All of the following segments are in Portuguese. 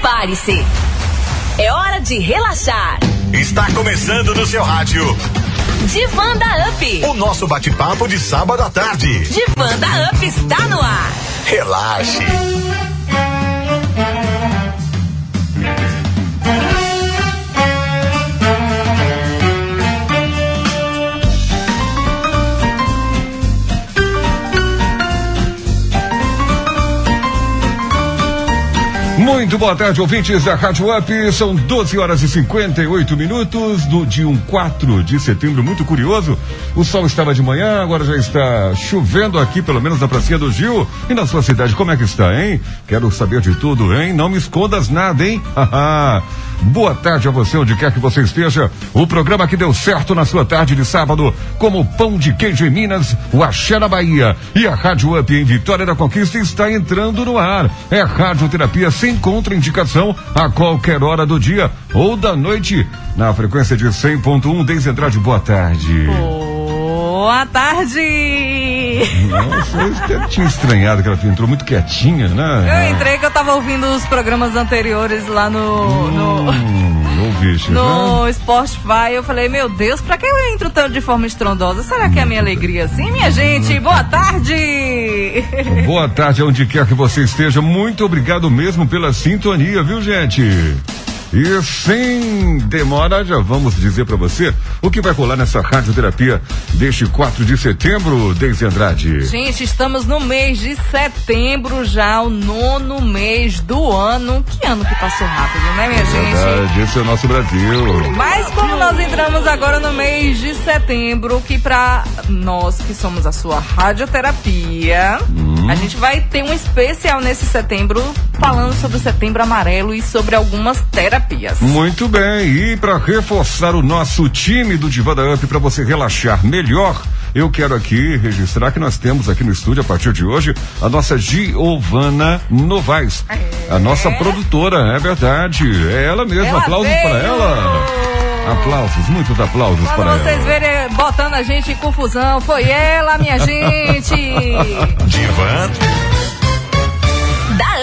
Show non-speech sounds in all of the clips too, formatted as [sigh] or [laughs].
Prepare-se. É hora de relaxar. Está começando no seu rádio. Divanda Up. O nosso bate-papo de sábado à tarde. Divanda Up está no ar. Relaxe. Muito boa tarde, ouvintes da Rádio Up. São 12 horas e 58 minutos do dia 1, 4 de setembro. Muito curioso. O sol estava de manhã, agora já está chovendo aqui, pelo menos na pracinha do Gil. E na sua cidade, como é que está, hein? Quero saber de tudo, hein? Não me escondas nada, hein? [laughs] Boa tarde a você, onde quer que você esteja. O programa que deu certo na sua tarde de sábado, como pão de queijo em Minas, o Axé na Bahia. E a Rádio Up em Vitória da Conquista está entrando no ar. É radioterapia sem contraindicação a qualquer hora do dia ou da noite, na frequência de 100.1 desde Andrade. Boa tarde. Boa tarde! Nossa, eu tinha estranhado que ela entrou muito quietinha, né? Eu entrei que eu tava ouvindo os programas anteriores lá no. Hum, [laughs] no... Ouviste, no né? Spotify, eu falei, meu Deus, pra que eu entro tanto de forma estrondosa? Será que é a minha alegria assim, minha gente? Boa tarde! Boa tarde, onde quer que você esteja. Muito obrigado mesmo pela sintonia, viu, gente? E sem demora, já vamos dizer para você o que vai rolar nessa radioterapia deste 4 de setembro, Deise Andrade. Gente, estamos no mês de setembro já, o nono mês do ano. Que ano que passou rápido, né, minha gente? Verdade, esse é o nosso Brasil. Mas como nós entramos agora no mês de setembro, que para nós que somos a sua radioterapia, hum. a gente vai ter um especial nesse setembro falando sobre o setembro amarelo e sobre algumas terapias terapias. Muito bem, e para reforçar o nosso time do Divada Up para você relaxar melhor, eu quero aqui registrar que nós temos aqui no estúdio a partir de hoje a nossa Giovana Novaes, é. a nossa produtora, é verdade, é ela mesma. Ela Aplausos para ela. Aplausos, muitos aplausos Quando para vocês ela. verem botando a gente em confusão, foi ela, minha [laughs] gente. Da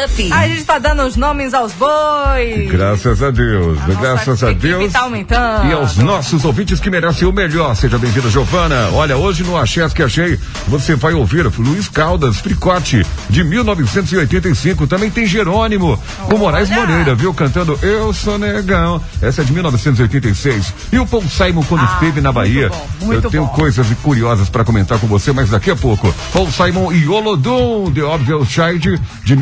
Up. A gente tá dando os nomes aos bois. Graças a Deus, A graças a Deus. Tá aumentando. E aos nossos ouvintes que merecem o melhor. Seja bem-vinda, Giovana. Olha, hoje no Axés que achei, você vai ouvir Luiz Caldas, Fricote, de 1985. Também tem Jerônimo, com Moraes Olha. Moreira, viu? Cantando Eu Sou Negão. Essa é de 1986. E o Paul Simon, quando Ah, esteve na muito Bahia. bom, muito Eu tenho bom. coisas curiosas para comentar com você, mas daqui a pouco. Paul Simon e Olodum, The Obvious Child, de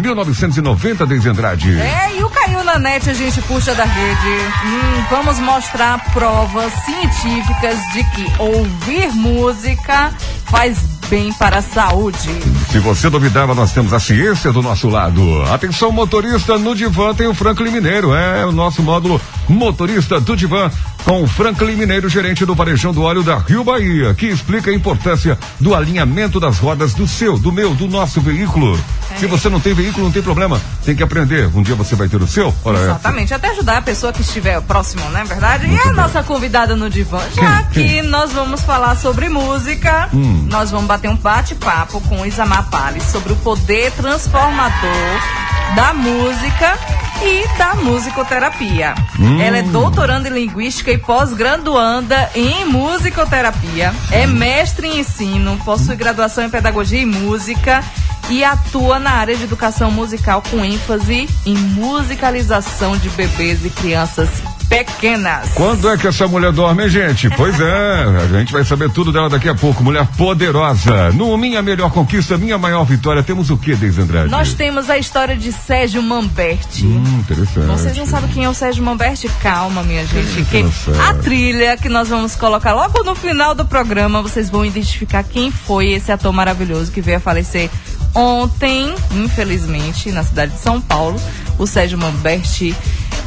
1990, Deise Andrade. É, e o Caiu na net a gente puxa da rede. Hum, vamos mostrar provas científicas de que ouvir música faz bem para a saúde. Se você duvidava, nós temos a ciência do nosso lado. Atenção, motorista, no divã tem o Franklin Mineiro. É o nosso módulo motorista do divã com o Franklin Mineiro, gerente do Varejão do Óleo da Rio Bahia, que explica a importância do alinhamento das rodas do seu, do meu, do nosso veículo. É. Se você não tem veículo, não tem problema. Tem que aprender. Um dia você vai ter o seu. Ora, essa. Exatamente, até ajudar a pessoa que estiver próximo, não é verdade? e Muito a bem. nossa convidada no divã, já que nós vamos falar sobre música, Hum. nós vamos bater um bate-papo com o Isamar Pales sobre o poder transformador da música e da musicoterapia. Hum. Ela é doutoranda em linguística e pós-graduanda em musicoterapia, é mestre em ensino, possui graduação em pedagogia e música e atua na área de educação musical com ênfase em musicalização de bebês e crianças pequenas. Quando é que essa mulher dorme, hein, gente? Pois é, a gente vai saber tudo dela daqui a pouco. Mulher poderosa. No Minha Melhor Conquista, Minha Maior Vitória, temos o que, Deise Andrade? Nós temos a história de Sérgio Mamberti. Hum, interessante. Vocês não sabem quem é o Sérgio Mamberti? Calma, minha gente. que a trilha que nós vamos colocar logo no final do programa, vocês vão identificar quem foi esse ator maravilhoso que veio a falecer ontem, infelizmente, na cidade de São Paulo, o Sérgio Mamberti.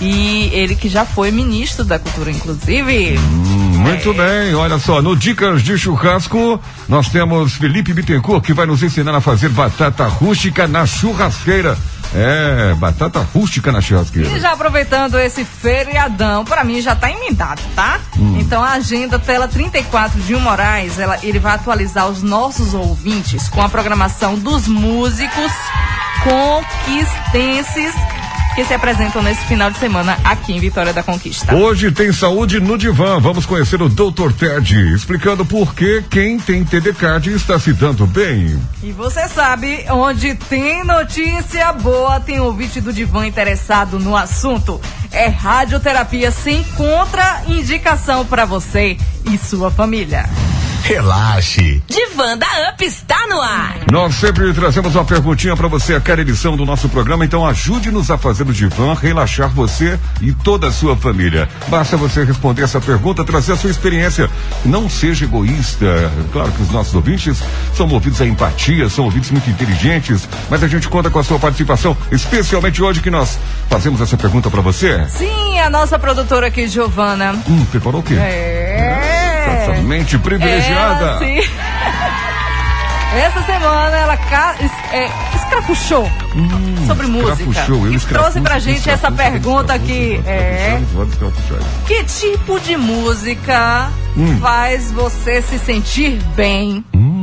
E ele que já foi ministro da cultura, inclusive. Hum, muito bem, olha só, no Dicas de Churrasco, nós temos Felipe Bittencourt que vai nos ensinar a fazer batata rústica na churrasqueira. É, batata rústica na churrasqueira. E já aproveitando esse feriadão, para mim já tá emendado, tá? Então a agenda tela 34 de Moraes, ela, ele vai atualizar os nossos ouvintes com a programação dos músicos conquistenses que se apresentam nesse final de semana aqui em Vitória da Conquista. Hoje tem saúde no divã. Vamos conhecer o Dr. Ted, explicando por que quem tem TDCAD está se dando bem. E você sabe, onde tem notícia boa, tem ouvinte do divã interessado no assunto. É radioterapia sem contraindicação para você e sua família. Relaxe. Divã da Up está no ar. Nós sempre trazemos uma perguntinha para você a cada edição do nosso programa, então ajude-nos a fazer o divã, relaxar você e toda a sua família. Basta você responder essa pergunta, trazer a sua experiência. Não seja egoísta. Claro que os nossos ouvintes são movidos à empatia, são ouvintes muito inteligentes, mas a gente conta com a sua participação, especialmente hoje que nós fazemos essa pergunta para você. Sim, a nossa produtora aqui, Giovana. Hum, preparou o quê? É. Essa mente privilegiada. Ela, sim. [laughs] Essa semana ela ca- é, escrafuchou sobre música. Eu e trouxe pra gente essa pergunta aqui. É, que tipo de música Hum. faz você se sentir bem? Hum,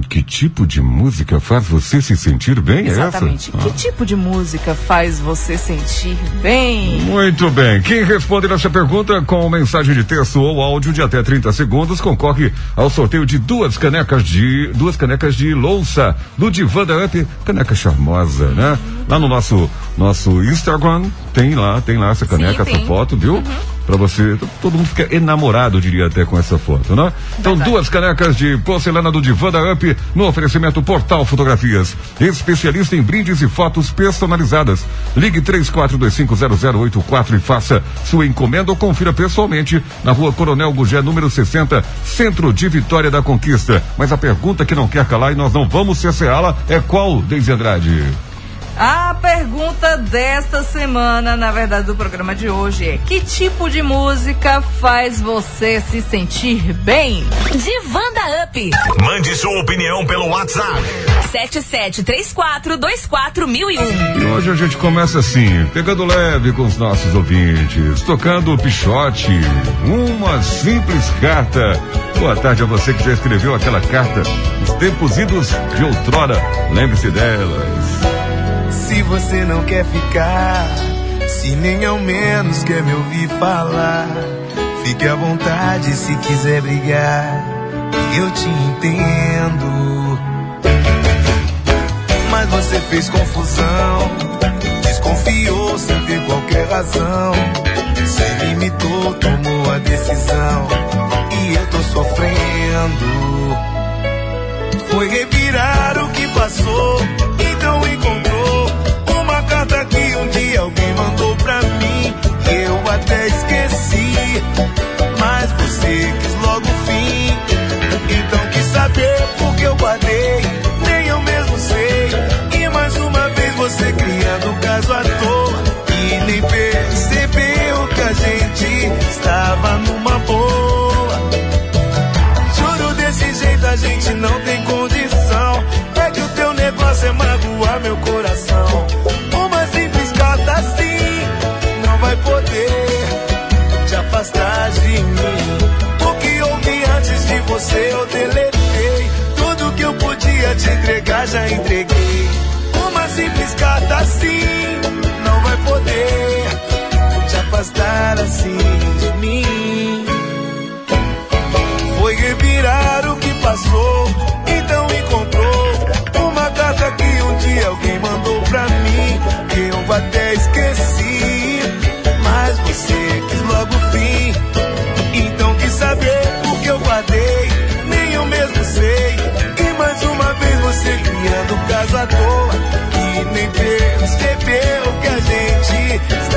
que tipo de música faz você se sentir bem? é Exatamente. essa? Que tipo de música faz você sentir bem? Muito bem. Quem responder essa pergunta com mensagem de texto ou áudio de até 30 segundos concorre ao sorteio de duas canecas de duas canecas de louça do Divã da Up, caneca charmosa, né? Lá no nosso nosso Instagram tem lá, tem lá essa caneca, Sim, essa foto, viu? Pra você, todo mundo fica enamorado, diria até com essa foto, né? Então, Verdade. duas canecas de porcelana do Divã da Up no oferecimento Portal Fotografias. Especialista em brindes e fotos personalizadas. Ligue 34250084 e faça sua encomenda ou confira pessoalmente na rua Coronel Gugé, número 60, Centro de Vitória da Conquista. Mas a pergunta que não quer calar e nós não vamos cesseá-la é qual, Deise Andrade? A pergunta desta semana, na verdade, do programa de hoje é: que tipo de música faz você se sentir bem? Divã da Up. Mande sua opinião pelo WhatsApp. 7734241001. E hoje a gente começa assim, pegando leve com os nossos ouvintes, tocando o pichote, uma simples carta. Boa tarde a você que já escreveu aquela carta, os tempos idos de outrora, lembre-se delas. Se você não quer ficar, se nem ao menos quer me ouvir falar, fique à vontade se quiser brigar, eu te entendo. Mas você fez confusão, desconfiou sem ter qualquer razão, se limitou, tomou a decisão, e eu tô sofrendo. Foi revirar o que passou, então encontrou esqueci, mas você quis logo o fim. Então quis saber por que eu guardei, nem eu mesmo sei. E mais uma vez você criando caso à toa, e nem percebeu que a gente estava numa boa. Juro desse jeito a gente não tem condição. É que o teu negócio é magoar meu coração. Uma simples carta assim não vai poder afastar de mim. O que ouvi antes de você eu deletei. Tudo que eu podia te entregar já entreguei. Uma simples carta assim não vai poder te afastar assim de mim. Foi revirar o que passou, então encontrou uma carta que um dia alguém mandou pra mim, que eu até esqueci. Você quis logo o fim, então quis saber por que eu guardei, nem eu mesmo sei. E mais uma vez você criando caso à toa, e nem percebeu que a gente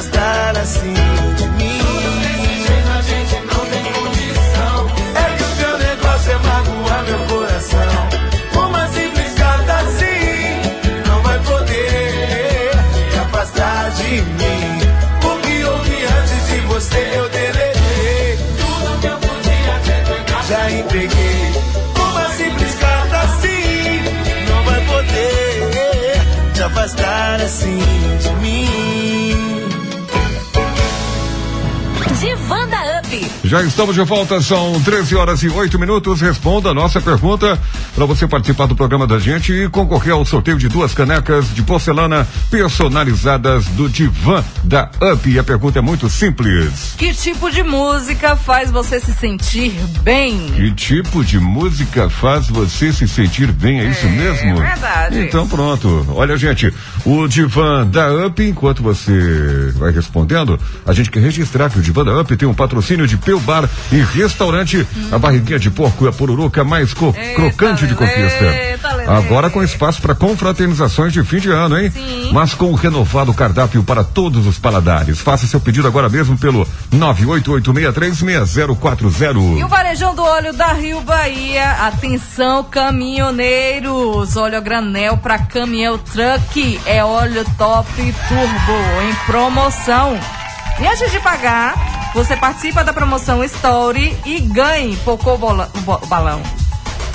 afastar assim de mim. Tudo Desse jeito a gente não tem condição. É que o teu negócio é magoar meu coração. Uma simples carta assim não vai poder te afastar de mim. O que houve antes de você eu deletei. Tudo que eu podia te entregar já entreguei. Uma simples carta assim não vai poder te afastar assim. Já estamos de volta, são 13 horas e 8 minutos. Responda a nossa pergunta para você participar do programa da gente e concorrer ao sorteio de duas canecas de porcelana personalizadas do Divã da Up. E a pergunta é muito simples. Que tipo de música faz você se sentir bem? Que tipo de música faz você se sentir bem? É isso mesmo? verdade. Então pronto. Olha, gente, o Divã da Up, enquanto você vai respondendo, a gente quer registrar que o Divã da Up tem um patrocínio de Peu Bar e Restaurante, a barriguinha de porco e a pururuca mais co- Eita, crocante de eita, Lelê. Agora com espaço para confraternizações de fim de ano, hein? Sim. Mas com o renovado cardápio para todos os paladares. Faça seu pedido agora mesmo pelo 988636040. E o varejão do óleo da Rio Bahia. Atenção, caminhoneiros. Óleo granel para caminhão truck. É óleo top turbo em promoção. E antes de pagar, você participa da promoção Story e ganhe Pocô balão.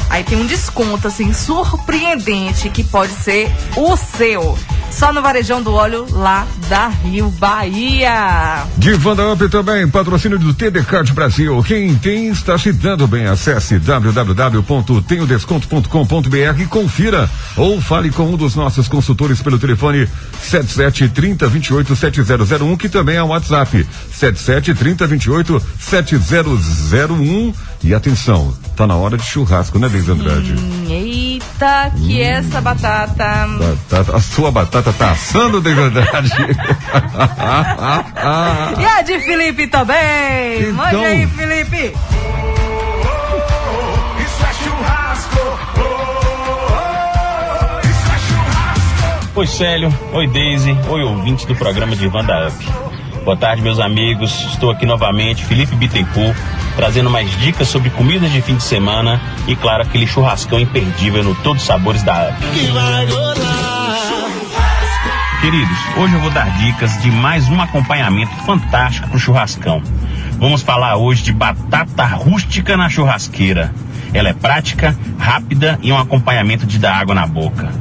Aí tem um desconto, assim, surpreendente, que pode ser o seu. Só no varejão do óleo lá da Rio Bahia. Divanda Up também, patrocínio do TD Card Brasil. Quem tem está se dando bem. Acesse www.tenhodesconto.com.br e confira. Ou fale com um dos nossos consultores pelo telefone 77 30 28 7001, que também é o WhatsApp. 77 30 28 7001. E atenção, tá na hora de churrasco, né, Deise Andrade? Hum, Eita, que essa batata. Batata, a sua batata tá assando, Deise Andrade. [laughs] E a de Felipe também. Então. Mande aí, Felipe. É é. Oi Célio, oi Daisy, oi ouvintes do programa de Vanda Up. Boa tarde, meus amigos. Estou aqui novamente, Felipe Bittencourt, trazendo mais dicas sobre comidas de fim de semana e, claro, aquele churrascão imperdível no Todos os Sabores da Up. Que vai rolar. Queridos, hoje eu vou dar dicas de mais um acompanhamento fantástico pro churrascão. Vamos falar hoje de batata rústica na churrasqueira. Ela é prática, rápida e um acompanhamento de dar água na boca.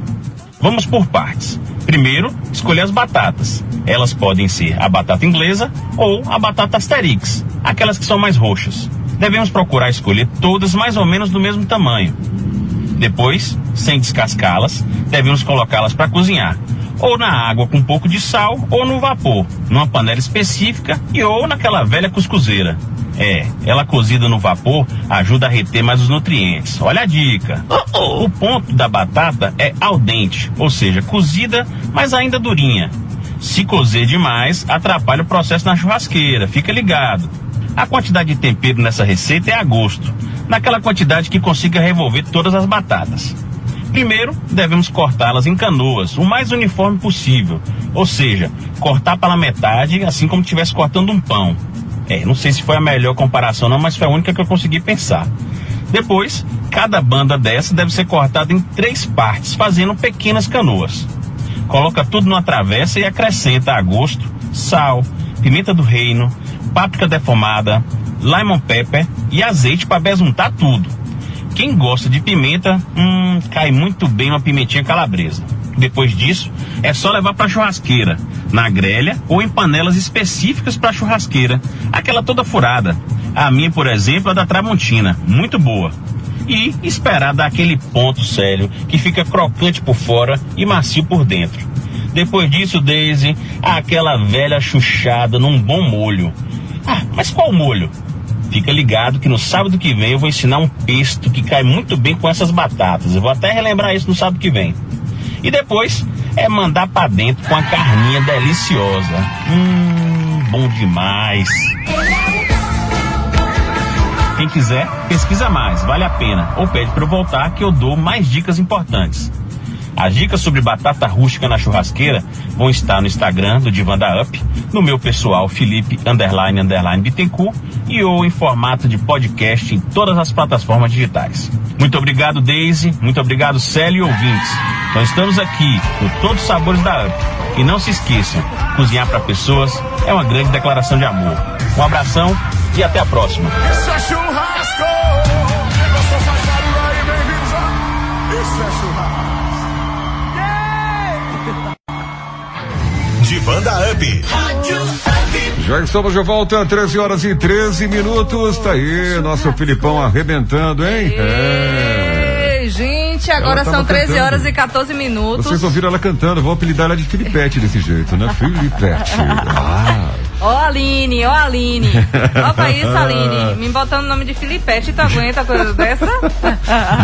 Vamos por partes. Primeiro, escolher as batatas. Elas podem ser a batata inglesa ou a batata asterix, aquelas que são mais roxas. Devemos procurar escolher todas mais ou menos do mesmo tamanho. Depois, sem descascá-las, devemos colocá-las para cozinhar, ou na água com um pouco de sal, ou no vapor, numa panela específica e ou naquela velha cuscuzeira. É, ela cozida no vapor ajuda a reter mais os nutrientes. Olha a dica. O ponto da batata é al dente, ou seja, cozida, mas ainda durinha. Se cozer demais, atrapalha o processo na churrasqueira, fica ligado. A quantidade de tempero nessa receita é a gosto, naquela quantidade que consiga revolver todas as batatas. Primeiro, devemos cortá-las em canoas, o mais uniforme possível, ou seja, cortar pela metade, assim como se estivesse cortando um pão. É, não sei se foi a melhor comparação não, mas foi a única que eu consegui pensar. Depois, cada banda dessa deve ser cortada em três partes, fazendo pequenas canoas. Coloca tudo numa travessa e acrescenta a gosto sal, pimenta do reino, páprica defumada, lemon pepper e azeite para besuntar tudo. Quem gosta de pimenta, hum, cai muito bem uma pimentinha calabresa. Depois disso, é só levar para churrasqueira, na grelha ou em panelas específicas para churrasqueira, aquela toda furada. A minha, por exemplo, é da Tramontina, muito boa. E esperar dar aquele ponto sério que fica crocante por fora e macio por dentro. Depois disso, Daisy, aquela velha chuchada num bom molho. Ah, mas qual molho? Fica ligado que no sábado que vem eu vou ensinar um pesto que cai muito bem com essas batatas. Eu vou até relembrar isso no sábado que vem. E depois é mandar pra dentro com a carninha deliciosa. Hum, bom demais. Quem quiser, pesquisa mais, vale a pena. Ou pede para eu voltar que eu dou mais dicas importantes. As dicas sobre batata rústica na churrasqueira vão estar no Instagram do Divanda Up, no meu pessoal Felipe underline underline Bittencourt e ou em formato de podcast em todas as plataformas digitais. Muito obrigado, Daisy. Muito obrigado, Célio e ouvintes. Nós estamos aqui no Todos os Sabores da Up. E não se esqueçam, cozinhar para pessoas é uma grande declaração de amor. Um abração e até a próxima. Divã da UP. Já estamos de volta, 13 horas e 13 minutos. Tá aí, nosso Filipão arrebentando, hein? É. Gente, agora são 13 cantando. horas e 14 minutos. Vocês ouviram ela cantando, vou apelidar ela de Filipete desse jeito, né? Filipete. Ah, Ó, Aline, ó, Aline. [laughs] Ó, pra isso, Aline. Me botando o nome de Filipete, tu aguenta coisa dessa?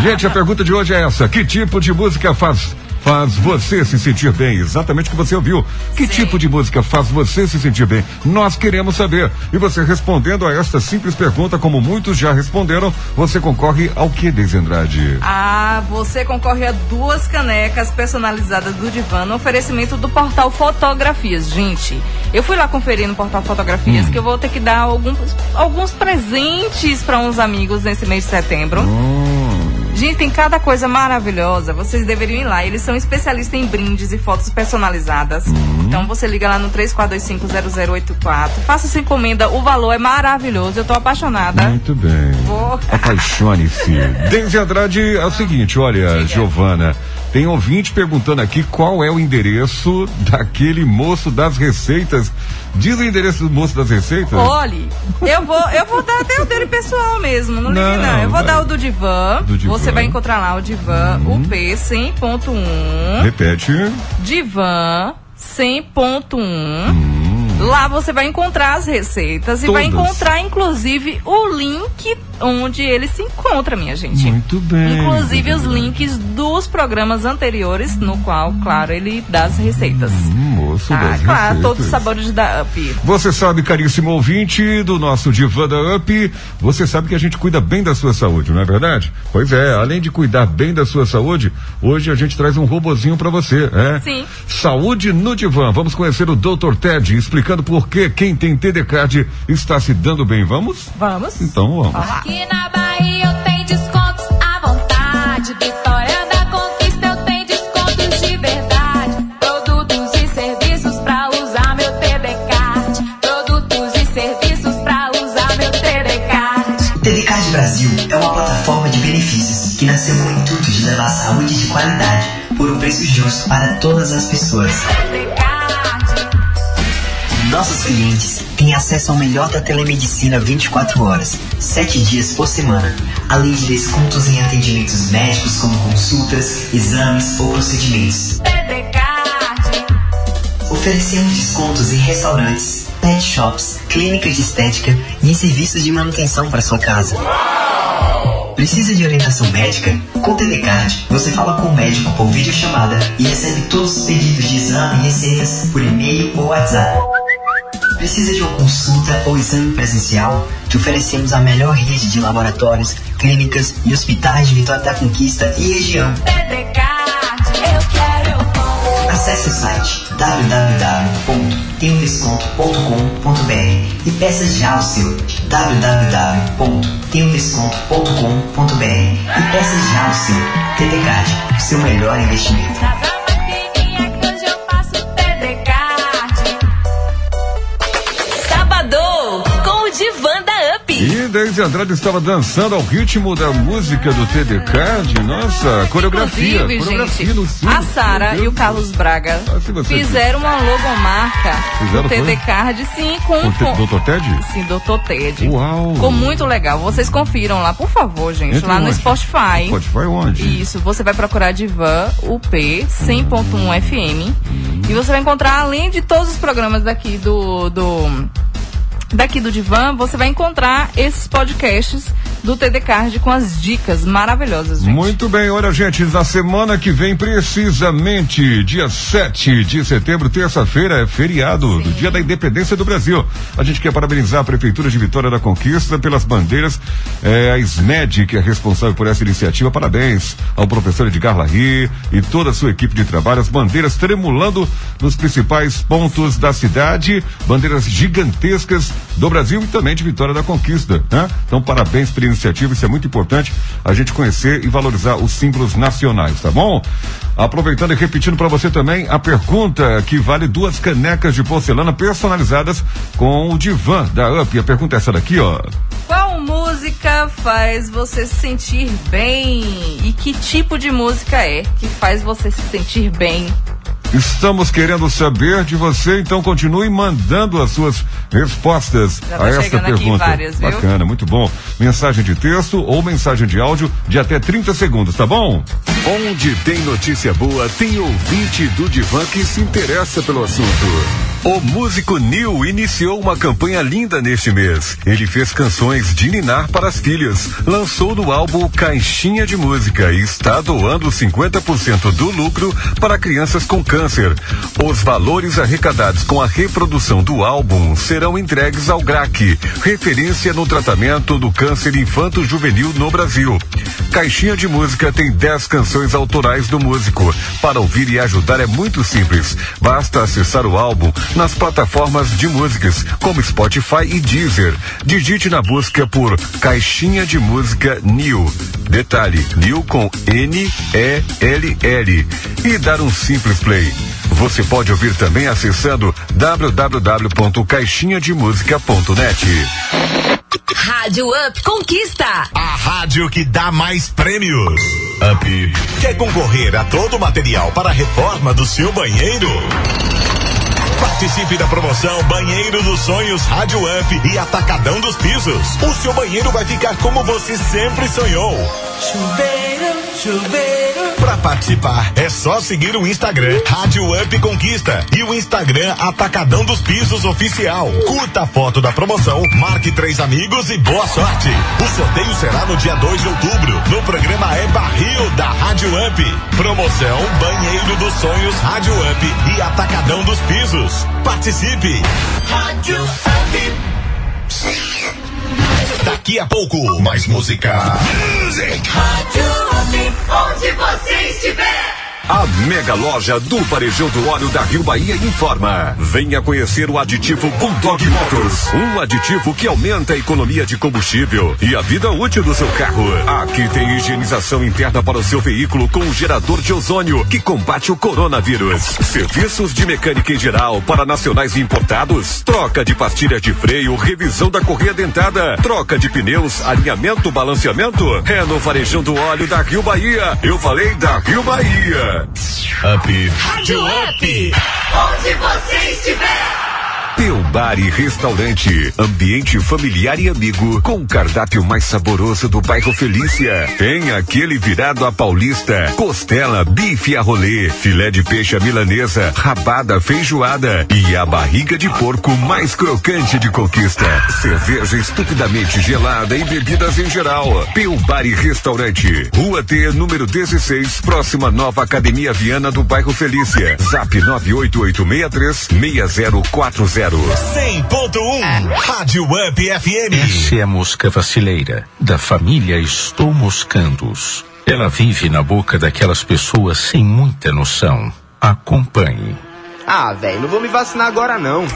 Gente, a pergunta de hoje é essa: que tipo de música faz faz você se sentir bem? Exatamente o que você ouviu. Que Sim. tipo de música faz você se sentir bem? Nós queremos saber. E você respondendo a esta simples pergunta, como muitos já responderam, você concorre ao que, Deise Andrade? Ah, você concorre a duas canecas personalizadas do Divã no oferecimento do portal Fotografias. Gente, eu fui lá conferir no portal Fotografias Hum. que eu vou ter que dar alguns, alguns presentes para uns amigos nesse mês de setembro. Hum, Gente, tem cada coisa maravilhosa. Vocês deveriam ir lá. Eles são especialistas em brindes e fotos personalizadas. Uhum. Então você liga lá no 34250084. Faça sua encomenda. O valor é maravilhoso. Eu tô apaixonada. muito bem. Vou. Apaixone-se. [laughs] Deise Andrade, é o seguinte, olha, Giovana, tem ouvinte perguntando aqui qual é o endereço [laughs] daquele moço das receitas. Diz o endereço do moço das receitas? Olhe, eu vou, eu vou dar até o dele pessoal mesmo, não, ligue Não, não. Eu vou vai. dar o do Divan. Do Divan. Você vai encontrar lá o Divan UP 100.1. Repete. Divan 100.1. Lá você vai encontrar as receitas e vai Todas. encontrar, inclusive, o link onde ele se encontra, minha gente. Muito bem. Inclusive os links dos programas anteriores, no qual, claro, ele dá as receitas. Hum, moço Ah, das claro, receitas. todos os sabores da UP. Você sabe, caríssimo ouvinte do nosso Divã da UP, você sabe que a gente cuida bem da sua saúde, não é verdade? Pois é, além de cuidar bem da sua saúde, hoje a gente traz um robozinho pra você, é? Sim. Saúde no Divã. Vamos conhecer o Dr. Ted explicando por que quem tem TD Card está se dando bem. Vamos? Vamos? Então vamos. Aqui na Bahia eu tenho descontos à vontade. Vitória da Conquista eu tenho descontos de verdade. Produtos e serviços pra usar meu TD Card. Produtos e serviços pra usar meu TD Card. O TD Card Brasil é uma plataforma de benefícios que nasceu com o intuito de levar saúde de qualidade por um preço justo para todas as pessoas. TD Card. Nossos clientes têm acesso ao melhor da telemedicina 24 horas, 7 dias por semana, além de descontos em atendimentos médicos como consultas, exames ou procedimentos. TD Card. Oferecemos descontos em restaurantes, pet shops, clínicas de estética e em serviços de manutenção para sua casa. Precisa de orientação médica? Com o Telecard, você fala com o médico por videochamada e recebe todos os pedidos de exame e receitas por e-mail ou WhatsApp. Precisa de uma consulta ou exame presencial? Te oferecemos a melhor rede de laboratórios, clínicas e hospitais de Vitória da Conquista e região. Acesse o site www.temodesconto.com.br e peça já o seu www.temodesconto.com.br e peça já o seu TDCard, o seu melhor investimento. Deise Andrade estava dançando ao ritmo da música do TD Card. Nossa, coreografia. Inclusive, coreografia gente, no a Sara e o. Carlos Braga Ah, fizeram uma logomarca Fizeram, do TD? Card, sim, com O Te- com- Dr. Ted? Sim, Dr. Ted. Uau. Ficou muito legal. Vocês confiram lá, por favor, gente. Entre lá no onde? Spotify. Spotify onde? Isso, você vai procurar Divan UP 100.1 FM e você vai encontrar, além de todos os programas daqui do, do daqui do Divan, você vai encontrar esses podcasts do TD Card com as dicas maravilhosas, gente. Muito bem, olha, gente, na semana que vem, precisamente, dia 7 de setembro, terça-feira, é feriado do Dia da Independência do Brasil. A gente quer parabenizar a Prefeitura de Vitória da Conquista pelas bandeiras, é, a SMED, que é responsável por essa iniciativa. Parabéns ao professor Edgar Larry e toda a sua equipe de trabalho. As bandeiras tremulando nos principais pontos da cidade, bandeiras gigantescas do Brasil e também de Vitória da Conquista, né? Então, parabéns pela iniciativa, isso é muito importante a gente conhecer e valorizar os símbolos nacionais, tá bom? Aproveitando e repetindo para você também a pergunta que vale duas canecas de porcelana personalizadas com o divã da UP. A pergunta é essa daqui, ó. Qual música faz você se sentir bem? E que tipo de música é que faz você se sentir bem? Estamos querendo saber de você, então continue mandando as suas respostas Já tá a esta chegando aqui pergunta. várias, viu? Bacana, muito bom. Mensagem de texto ou mensagem de áudio de até 30 segundos, tá bom? Onde tem notícia boa, tem ouvinte do Divan que se interessa pelo assunto. O músico Neil iniciou uma campanha linda neste mês. Ele fez canções de ninar para as filhas, lançou no álbum Caixinha de Música e está doando 50% do lucro para crianças com câncer. Os valores arrecadados com a reprodução do álbum serão entregues ao GRAC, referência no tratamento do câncer infanto-juvenil no Brasil. Caixinha de Música tem 10 canções autorais do músico. Para ouvir e ajudar é muito simples. Basta acessar o álbum nas plataformas de músicas, como Spotify e Deezer. Digite na busca por Caixinha de Música New. Detalhe, New com N-E-L-L. E dar um simples play. Você pode ouvir também acessando www.caixinhademusica.net. Rádio Up Conquista. A rádio que dá mais prêmios. Up. Quer concorrer a todo o material para a reforma do seu banheiro? Participe da promoção Banheiro dos Sonhos Rádio Up e Atacadão dos Pisos. O seu banheiro vai ficar como você sempre sonhou. Chuveiro, chuveiro. Para participar, é só seguir o Instagram Rádio Up Conquista e o Instagram Atacadão dos Pisos Oficial. Curta a foto da promoção, marque três amigos e boa sorte. O sorteio será no dia 2 de outubro, no programa É Barril da Rádio Up. Promoção Banheiro dos Sonhos Rádio Up e Atacadão dos Pisos. Participe! Rádio Up. Daqui a pouco, mais música. Rádio Up. Onde você estiver. A mega loja do Varejão do Óleo da Rio Bahia informa. Venha conhecer o aditivo Bulldog Motors. Um aditivo que aumenta a economia de combustível e a vida útil do seu carro. Aqui tem higienização interna para o seu veículo com um gerador de ozônio que combate o coronavírus. Serviços de mecânica em geral para nacionais e importados. Troca de pastilhas de freio, revisão da correia dentada. Troca de pneus, alinhamento, balanceamento. É no Varejão do Óleo da Rio Bahia. Eu falei da Rio Bahia. Up. Rádio Up. Onde você estiver. Teu Bar e Restaurante, ambiente familiar e amigo, com o cardápio mais saboroso do bairro Felícia. Tem aquele virado a paulista, costela, bife a rolê, filé de peixe à milanesa, rabada feijoada e a barriga de porco mais crocante de conquista. Cerveja estupidamente gelada e bebidas em geral. Teu Bar e Restaurante, Rua T, número 16, próxima Nova Academia Viana do bairro Felícia. Zap 98863 6040. 100.1 Rádio Up FM. Essa é a mosca vacileira, da família Estou Moscandos. Ela vive na boca daquelas pessoas sem muita noção. Acompanhe. Ah, velho, não vou me vacinar agora não.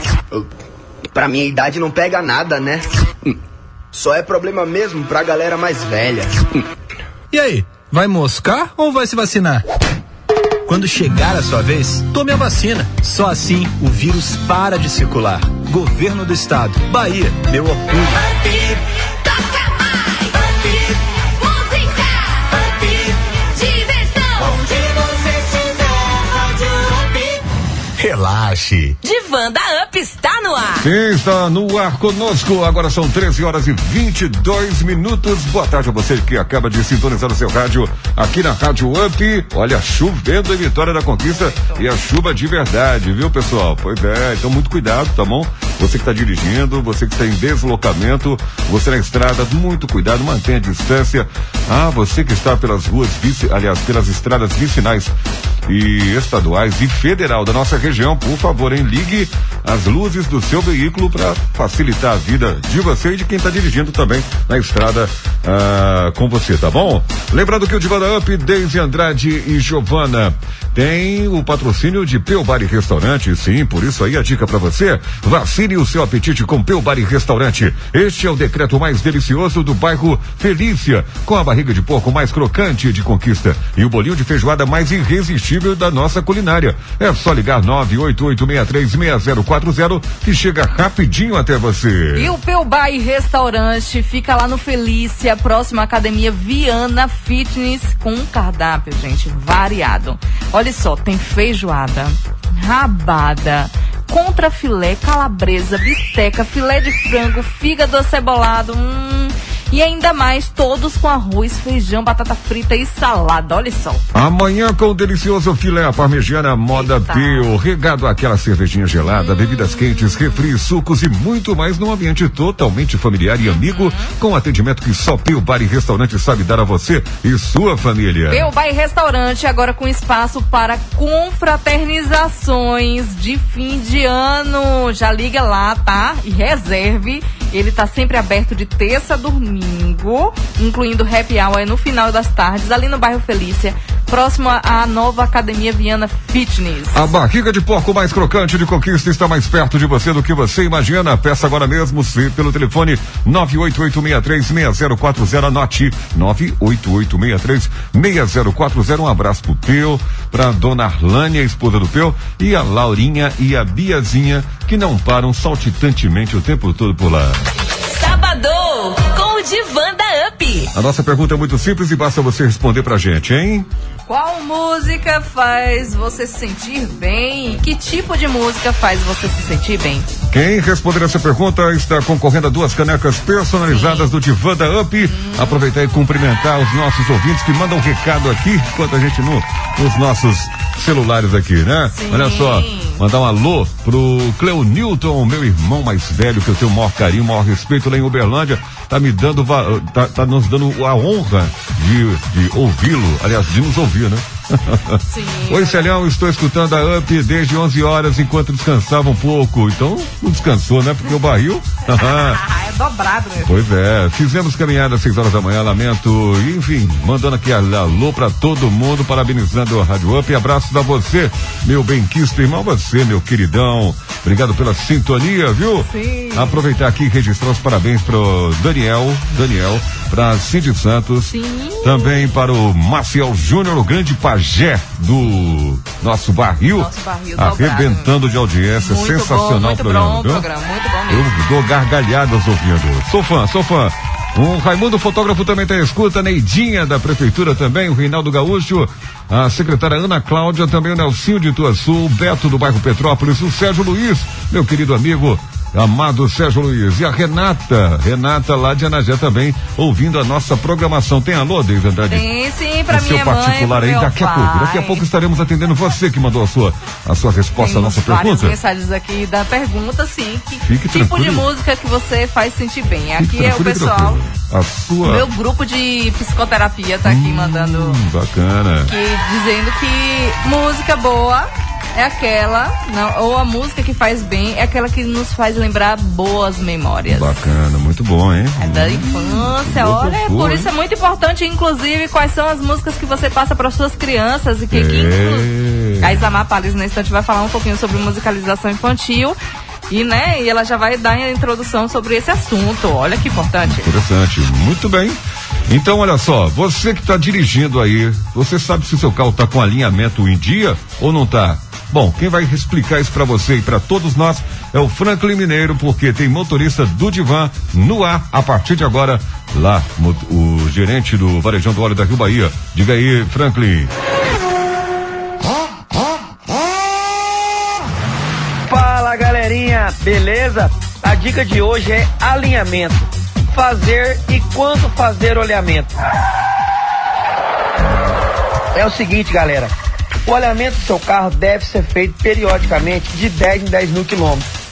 Pra minha idade não pega nada, né? Só é problema mesmo pra galera mais velha. E aí, vai moscar ou vai se vacinar? Quando chegar a sua vez, tome a vacina. Só assim o vírus para de circular. Governo do Estado. Bahia, meu orgulho. Relaxe. Divan da Up está no ar. Quem está no ar conosco? Agora são 13 horas e 22 minutos. Boa tarde a você que acaba de sintonizar o seu rádio aqui na Rádio Up. Olha, chovendo em Vitória da Conquista e a chuva de verdade, viu, pessoal? Pois é, então muito cuidado, tá bom? Você que está dirigindo, você que está em deslocamento, você na estrada, muito cuidado, mantenha a distância. Ah, você que está pelas ruas, vice, aliás, pelas estradas vicinais e estaduais e federal da nossa região, por favor, hein, ligue as luzes do seu veículo para facilitar a vida de você e de quem está dirigindo também na estrada ah, com você, tá bom? Lembrando que o Divana Up, Deise Andrade e Giovana tem o patrocínio de Peu Bar e Restaurante, sim, por isso aí a dica para você, vacine o seu apetite com Peu Bar e Restaurante. Este é o decreto mais delicioso do bairro Felícia, com a barriga de porco mais crocante de conquista e o bolinho de feijoada mais irresistível da nossa culinária. É só ligar 6040 que chega rapidinho até você. E o Peubay Restaurante fica lá no Felícia, próximo à Academia Viana Fitness, com um cardápio, gente, variado. Olha só, tem feijoada, rabada, contra filé, calabresa, bisteca, filé de frango, fígado acebolado, hum, e ainda mais, todos com arroz, feijão, batata frita e salada. Olha só. Amanhã com o delicioso filé à parmegiana Moda Pio, regado àquela cervejinha gelada, bebidas quentes, refri, sucos e muito mais num ambiente totalmente familiar e amigo, com atendimento que só Pio Bar e Restaurante sabe dar a você e sua família. Peubay Restaurante agora com espaço para confraternizações de fim de ano. Já liga lá, tá? E reserve. Ele tá sempre aberto de terça a domingo, incluindo happy hour no final das tardes, ali no bairro Felícia, próximo à- à nova Academia Viana Fitness. A barriga de porco mais crocante de conquista está mais perto de você do que você imagina. Peça agora mesmo se, pelo telefone 988636040. Anote 988636040. Um abraço pro Peu, pra dona Arlânia, esposa do Peu, e a Laurinha e a Biazinha, que não param saltitantemente o tempo todo por lá. Sabadão com o Divan da UP. A nossa pergunta é muito simples e basta você responder pra gente, hein? Qual música faz você se sentir bem? E que tipo de música faz você se sentir bem? Quem responder essa pergunta está concorrendo a duas canecas personalizadas do Divã da Up. Aproveitar e cumprimentar os nossos ouvintes que mandam um recado aqui, enquanto a gente no, nos nossos celulares aqui, né? Olha só, mandar um alô pro Cleo Newton, meu irmão mais velho, que eu tenho o maior carinho, o maior respeito lá em Uberlândia, tá me dando, tá, tá nos dando a honra de, de ouvi-lo, aliás, de nos ouvir, né? Sim. Oi, Celhão, estou escutando a UP desde 11 horas enquanto descansava um pouco. Então, não descansou, né? Porque o barril. Ah, [laughs] [laughs] é dobrado, meu. Pois é, fizemos caminhada às 6 horas da manhã, lamento. Enfim, mandando aqui alô pra todo mundo, parabenizando a Rádio Up. Abraços a você, meu benquisto irmão, você, meu queridão. Obrigado pela sintonia, viu? Sim. Aproveitar aqui e registrar os parabéns pro Daniel, Daniel, pra Cindy Santos. Sim. Também para o Maciel Júnior, o grande pajé do nosso barril. Nosso barril dobrado. arrebentando de audiência. Muito Sensacional bom, programa. bom programa, muito bom Eu mesmo. dou gargalhadas ouvindo. Sou fã, sou fã. O Raimundo, fotógrafo, também está em escuta. Neidinha, da Prefeitura também. O Reinaldo Gaúcho. A secretária Ana Cláudia. Também o Nelsinho de Ituaçu. O Beto, do bairro Petrópolis. O Sérgio Luiz, meu querido amigo. Amado Sérgio Luiz. E a Renata. Renata, lá de Anagé também. Ouvindo a nossa programação. Tem alô, Deise Andrade? Tem sim, pra o seu minha mãe, particular aí daqui a pai. pouco. Daqui a pouco estaremos atendendo você que mandou a sua, a sua resposta à nossa pergunta. mensagens aqui da pergunta, sim. Que Fique tipo de tranquilo. música que você faz sentir bem? Aqui Fique é o pessoal. A sua. Meu grupo de psicoterapia tá aqui mandando. Hum, bacana. que dizendo que música boa é aquela, não, ou a música que faz bem é aquela que nos faz lembrar boas memórias. Bacana, muito bom, hein? É da infância, Boa olha, cultura, por hein? isso é muito importante, inclusive, quais são as músicas que você passa para suas crianças e que, que É. inclu... a Isamar Palles na instante vai falar um pouquinho sobre musicalização infantil e, né, e ela já vai dar a introdução sobre esse assunto. Olha que importante. Interessante, muito bem. Então, olha só, você que está dirigindo aí, você sabe se seu carro está com alinhamento em dia ou não está? Bom, quem vai explicar isso para você e para todos nós é o Franklin Mineiro, porque tem motorista do Divan no ar a partir de agora, lá, o gerente do Varejão do Óleo da Rio Bahia. Diga aí, Franklin. Fala galerinha, beleza? A dica de hoje é alinhamento. Fazer e quando fazer o alinhamento. É o seguinte, galera. O alinhamento do seu carro deve ser feito periodicamente de 10 em 10 mil quilômetros.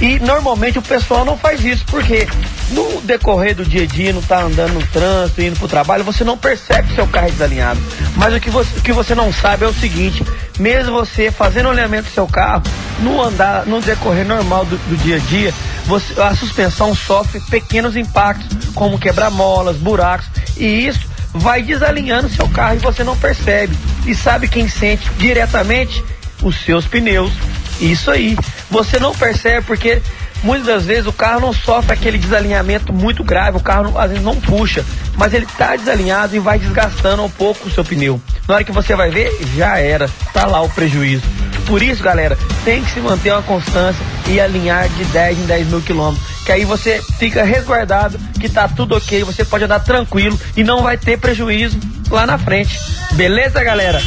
E normalmente o pessoal não faz isso, porque no decorrer do dia a dia, não tá andando no trânsito, indo pro trabalho, você não percebe seu carro desalinhado. Mas o que você, o que você não sabe é o seguinte, mesmo você fazendo o alinhamento do seu carro, no andar, no decorrer normal do, do dia a dia, você- a suspensão sofre pequenos impactos, como quebra-molas, buracos, e isso vai desalinhando seu carro e você não percebe. E sabe quem sente diretamente? Os seus pneus. Isso aí. Você não percebe porque muitas das vezes o carro não sofre aquele desalinhamento muito grave, o carro às vezes não puxa, mas ele está desalinhado e vai desgastando um pouco o seu pneu. Na hora que você vai ver, já era, tá lá o prejuízo. por isso, galera, tem que se manter uma constância e alinhar de 10 em 10 mil quilômetros. Que aí você fica resguardado, que tá tudo ok, você pode andar tranquilo e não vai ter prejuízo lá na frente. Beleza, galera?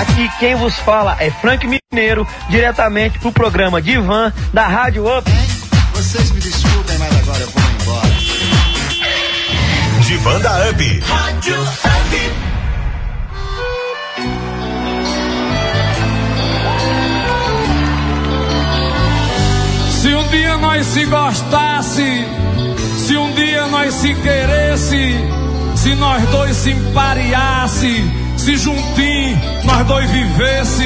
Aqui quem vos fala é Frank Mineiro, diretamente pro programa Divan da Rádio Up. Vocês me desculpem, mas agora eu vou embora. Divan da Up. Rádio Up. Se um dia nós se gostasse, se um dia nós se queresse, se nós dois se empareasse, se juntinho nós dois vivesse,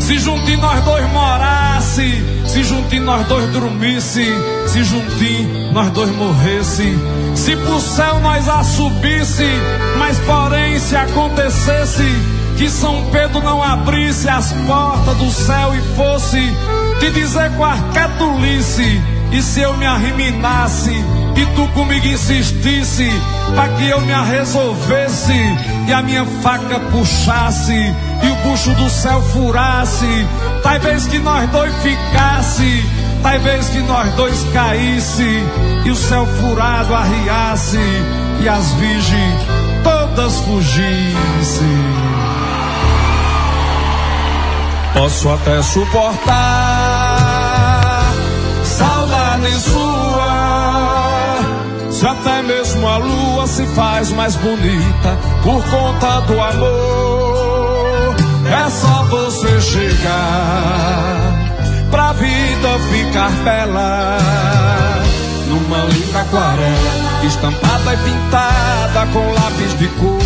se juntinho nós dois morasse, se juntinho nós dois dormisse, se juntinho nós dois morresse, se pro céu nós a subisse, mas porém se acontecesse que São Pedro não abrisse as portas do céu e fosse te dizer qualquer tolice, e se eu me arriminasse e tu comigo insistisse, para que eu me resolvesse e a minha faca puxasse e o bucho do céu furasse, talvez que nós dois ficasse, talvez que nós dois caísse e o céu furado arriasse e as virgens todas fugissem. Posso até suportar saudade sua. Se até mesmo a lua se faz mais bonita por conta do amor. É só você chegar pra vida ficar bela. Numa linda aquarela, estampada e pintada com lápis de cor.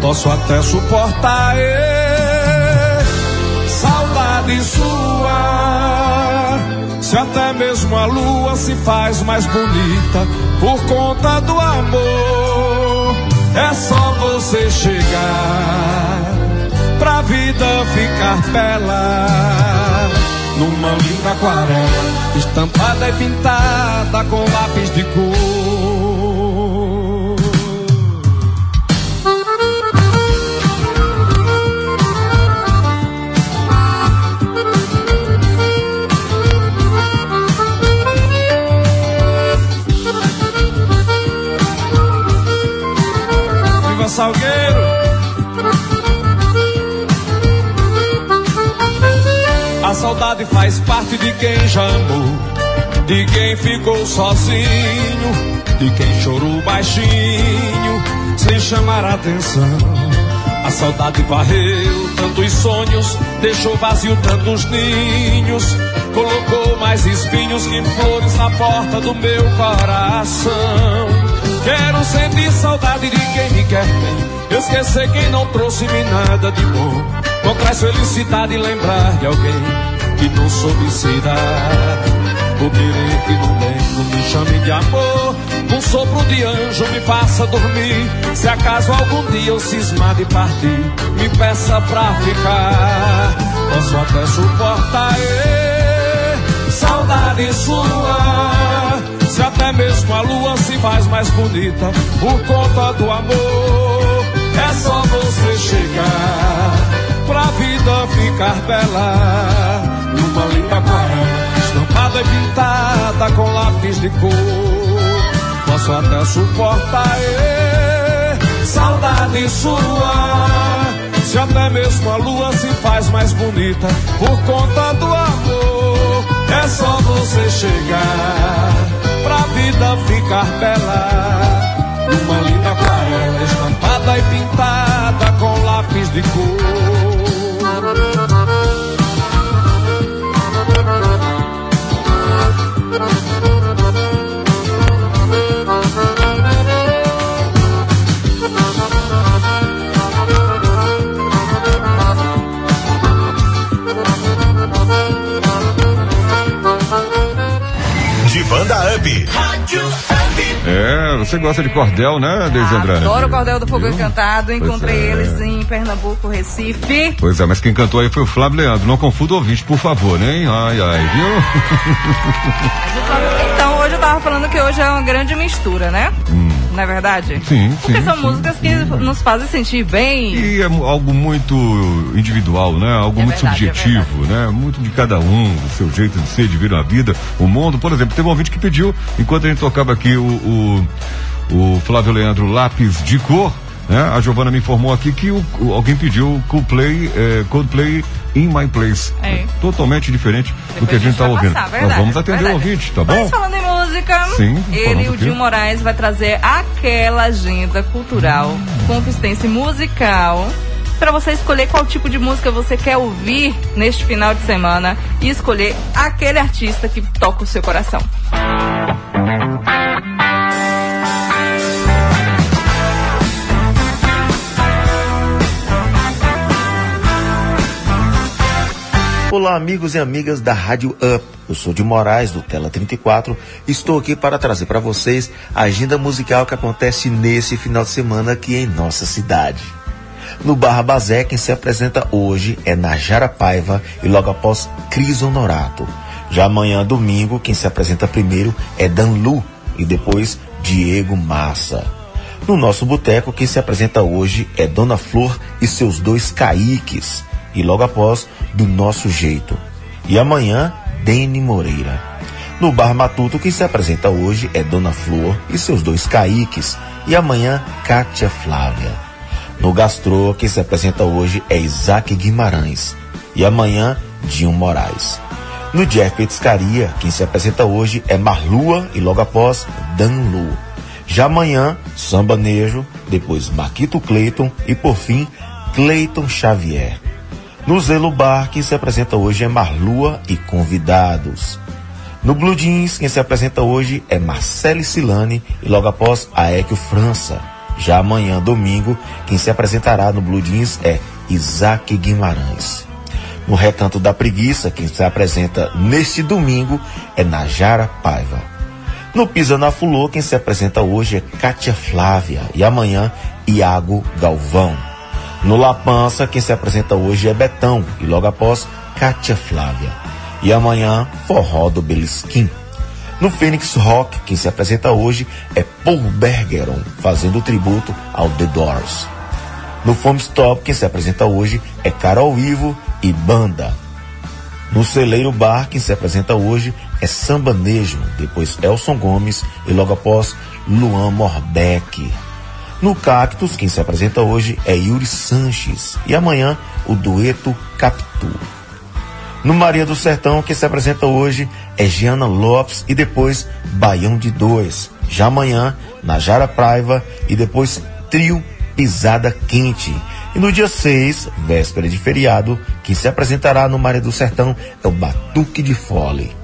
Posso até suportar eh, saudade sua. Se até mesmo a lua se faz mais bonita por conta do amor, é só você chegar pra vida ficar bela. Numa linda aquarela, estampada e pintada com lápis de cor. Salgueiro! A saudade faz parte de quem já amou, de quem ficou sozinho, de quem chorou baixinho, sem chamar atenção. A saudade varreu tantos sonhos, deixou vazio tantos ninhos, colocou mais espinhos que flores na porta do meu coração. Quero sentir saudade de quem me quer bem, esquecer quem não trouxe-me nada de bom. Não traz felicidade lembrar de alguém que não soube se dar. O que não lembro me chame de amor. Um sopro de anjo me faça dormir. Se acaso algum dia eu cismar de partir, me peça pra ficar. Posso até suportar eh, saudade sua. Se até mesmo a lua se faz mais bonita por conta do amor, é só você chegar pra vida ficar bela. Numa linda aquarela, estampada e pintada com lápis de cor. Posso até suportar eh, saudade sua. Se até mesmo a lua se faz mais bonita por conta do amor, é só você chegar pra vida ficar bela. Numa linda aquarela estampada e pintada com lápis de cor. Divan da Up. Rádio Up. É, você gosta de cordel, né, Deise Andrade? Adoro o Cordel do Fogo Encantado. Encontrei é. eles em Pernambuco, Recife. Pois é, mas quem cantou aí foi o Flávio Leandro. Não confunda o ouvinte, por favor, né? hein? Ai, ai, viu? Então, hoje hoje eu tava falando que hoje é uma grande mistura, né? Não é verdade? Sim, Porque sim, são sim. músicas que nos fazem sentir bem. E é algo muito individual, né? Algo É muito verdade, é subjetivo, né? Muito de cada um, o seu jeito de ser, de ver a vida, o mundo. Por exemplo, teve um ouvinte que pediu, enquanto a gente tocava aqui o, o, o Flávio Leandro Lápis de Cor, né? A Giovana me informou aqui que o, o- alguém pediu Coldplay, eh, Coldplay in My Place. É. Totalmente diferente do que a Depois gente está ouvindo. passar, Nós vamos atender verdade. o ouvinte, tá bom? Mas falando em música, Sim, ele, o. Gil Moraes, vai trazer aquela agenda cultural, consistência musical, para você escolher qual tipo de música você quer ouvir neste final de semana e escolher aquele artista que toca o seu coração. Olá, amigos e amigas da Rádio Up. Eu sou de Moraes, do Tela 34. Estou aqui para trazer para vocês a agenda musical que acontece nesse final de semana aqui em nossa cidade. No Barra Bazé, quem se apresenta hoje é Najara Paiva e logo após Cris Honorato. Já amanhã, domingo, quem se apresenta primeiro é Dan Lu e depois Diego Massa. No nosso boteco, quem se apresenta hoje é Dona Flor e seus dois caíques. E logo após, do nosso jeito. E amanhã, Dene Moreira. No Bar Matuto, quem se apresenta hoje é Dona Flor e seus dois caíques. E amanhã, Kátia Flávia. No Gastrô, quem se apresenta hoje é Isaac Guimarães. E amanhã, Dinho Moraes. No Jeff Petiscaria, quem se apresenta hoje é Marlua e logo após, Dan Lu. Já amanhã, Samba Nejo, depois Maquito Cleiton e por fim, Cleiton Xavier. No Zelo Bar, quem se apresenta hoje é Marlua e convidados. No Blue Jeans, quem se apresenta hoje é Marcele Silane e logo após Aécio França. Já amanhã, domingo, quem se apresentará no Blue Jeans é Isaac Guimarães. No Recanto da Preguiça, quem se apresenta neste domingo é Najara Paiva. No Pisa na Fulô, quem se apresenta hoje é Kátia Flávia e amanhã Iago Galvão. No La Pança, quem se apresenta hoje é Betão e logo após Kátia Flávia. E amanhã, Forró do Belisquim. No Fênix Rock, quem se apresenta hoje é Paul Bergeron, fazendo tributo ao The Doors. No Fome Stop, quem se apresenta hoje é Carol Ivo e Banda. No Celeiro Bar, quem se apresenta hoje é Sambanejo, depois Elson Gomes e logo após Luan Morbeck. No Cactus, quem se apresenta hoje é Yuri Sanches e amanhã o dueto Capitu. No Maria do Sertão, quem se apresenta hoje é Giana Lopes e depois Baião de Dois. Já amanhã, Najara Praiva e depois Trio Pisada Quente. E no dia 6, véspera de feriado, quem se apresentará no Maria do Sertão é o Batuque de Fole.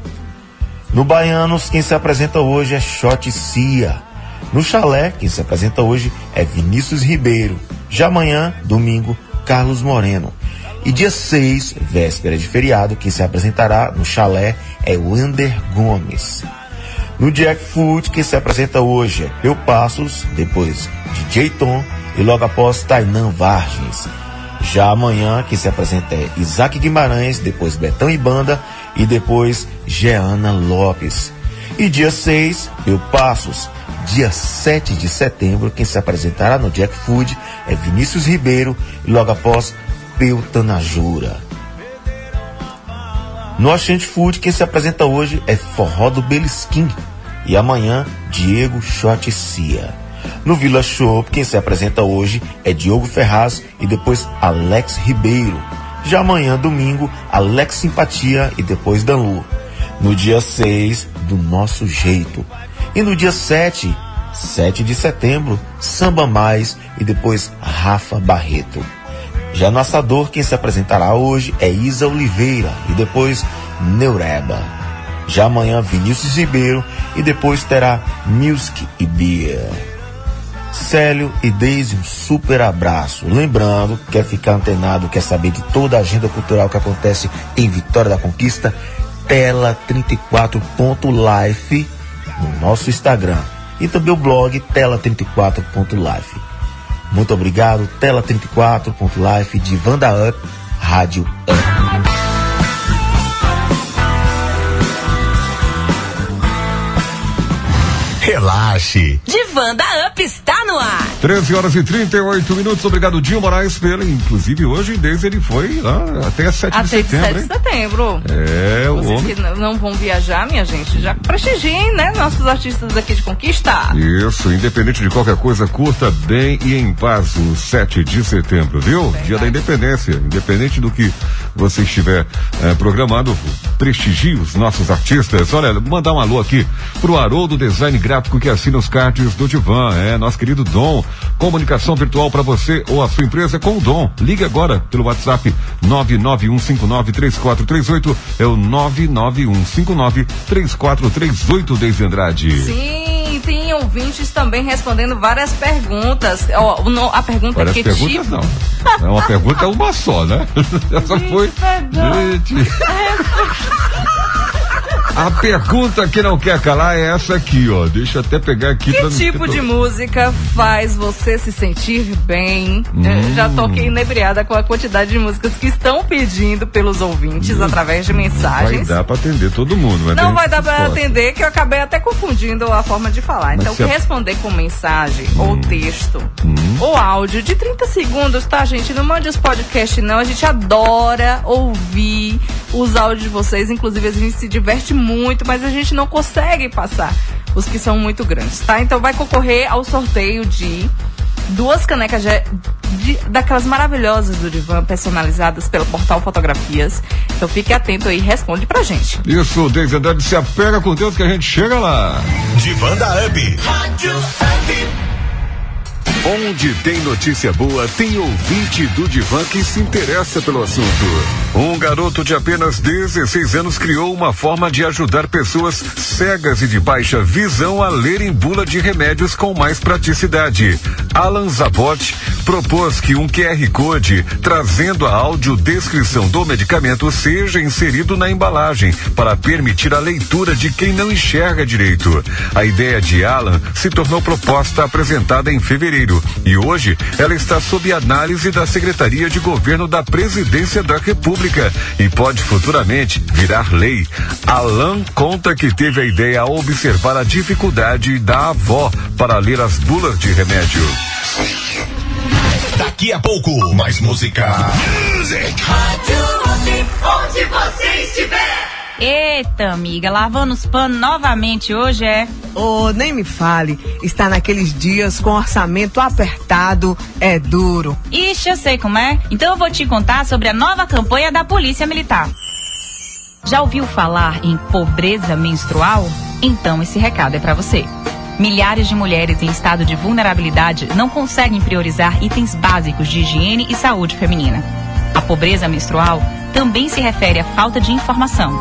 No Baianos, quem se apresenta hoje é Shot Cia. No Chalé, quem se apresenta hoje é Vinícius Ribeiro. Já amanhã, domingo, Carlos Moreno. E dia 6, véspera de feriado, quem se apresentará no Chalé é Wander Gomes. No Jack Food, quem se apresenta hoje é Peu Passos, depois DJ Tom e logo após Tainan Vargens. Já amanhã, quem se apresenta é Isaac Guimarães, depois Betão e Banda e depois Jeana Lopes. E dia 6, Eu Passos. Dia 7 de setembro, quem se apresentará no Jack Food é Vinícius Ribeiro e logo após Peu Tanajura. No Oxente Food, quem se apresenta hoje é Forró do Belisquim. E amanhã, Diego Shot Cia. No Vila Shop, quem se apresenta hoje é Diogo Ferraz e depois Alex Ribeiro. Já amanhã, domingo, Alex Simpatia e depois Danlu. No dia 6, do nosso jeito. E no dia 7, 7 de setembro, Samba Mais e depois Rafa Barreto. Já no Assador, quem se apresentará hoje é Isa Oliveira e depois Neureba. Já amanhã, Vinícius Ribeiro e depois terá Music e Beer. Célio e Deise, um super abraço. Lembrando, quer ficar antenado, quer saber de toda a agenda cultural que acontece em Vitória da Conquista, tela 34.life no nosso Instagram e também o blog tela34.life. Muito obrigado, tela 34.life de Vanda Up, Rádio Up. relaxe. Divã da Up está no ar. 13 horas e 38 minutos. Obrigado, Dinho Moraes, pela. Inclusive, hoje, desde ele foi ah, até 7 de Até setembro. 7 de setembro. É, o Vocês homem. que não vão viajar, minha gente, já prestigiem, né? Nossos artistas aqui de conquista. Isso, independente de qualquer coisa, curta bem e em paz o 7 de setembro, viu? Dia da Independência. Independente do que você estiver eh, programado, prestigie os nossos artistas. Olha, mandar um alô aqui pro Haroldo Design Gráfico que assina os cards do Divan. É, nosso querido Dom. Comunicação virtual para você ou a sua empresa com o Dom. Ligue agora pelo WhatsApp 991593438. É o 991593438 desde Andrade. Sim, tem ouvintes também respondendo várias perguntas. Ó, o no- a pergunta Várias que perguntas tipo. não. É uma [laughs] pergunta é uma só, né? [laughs] Essa foi. Gente. [laughs] A pergunta que não quer calar é essa aqui, ó. Deixa eu até pegar aqui Que pra tipo de música faz você se sentir bem? Hum. Já tô aqui inebriada com a quantidade de músicas que estão pedindo pelos ouvintes através de Vai mensagens. dar pra atender todo mundo, mas Não vai dar pra atender, que eu acabei até confundindo a forma de falar. Mas Então, a- responder com mensagem, ou texto, Hum. ou áudio de 30 segundos, tá, gente? Não mande os podcasts, não. A gente adora ouvir os áudios de vocês. Inclusive, a gente se diverte muito, mas a gente não consegue passar os que são muito grandes, tá? Então, vai concorrer ao sorteio de duas canecas de, de- daquelas maravilhosas do Divan, personalizadas pelo portal Fotografias. Então, fique atento aí e responde pra gente. Isso, desde Andrade, se apega com Deus que a gente chega lá. Divan da Up. Onde tem notícia boa, tem ouvinte do Divan que se interessa pelo assunto. Um garoto de apenas 16 anos criou uma forma de ajudar pessoas cegas e de baixa visão a lerem bula de remédios com mais praticidade. Alan Zabot propôs que um QR Code trazendo a audiodescrição do medicamento seja inserido na embalagem para permitir a leitura de quem não enxerga direito. A ideia de Alan se tornou proposta apresentada em fevereiro e hoje ela está sob análise da Secretaria de Governo da Presidência da República e pode futuramente virar lei. Alan conta que teve a ideia ao observar a dificuldade da avó para ler as bulas de remédio. Daqui a pouco, mais música. Music. Onde você estiver. Eita, amiga, lavando os panos novamente hoje é. Oh, nem me fale. Está naqueles dias com orçamento apertado, é duro. Ixi, eu sei como é. Então eu vou te contar sobre a nova campanha da Polícia Militar. Já ouviu falar em pobreza menstrual? Então esse recado é para você. Milhares de mulheres em estado de vulnerabilidade não conseguem priorizar itens básicos de higiene e saúde feminina. A pobreza menstrual também se refere à falta de informação.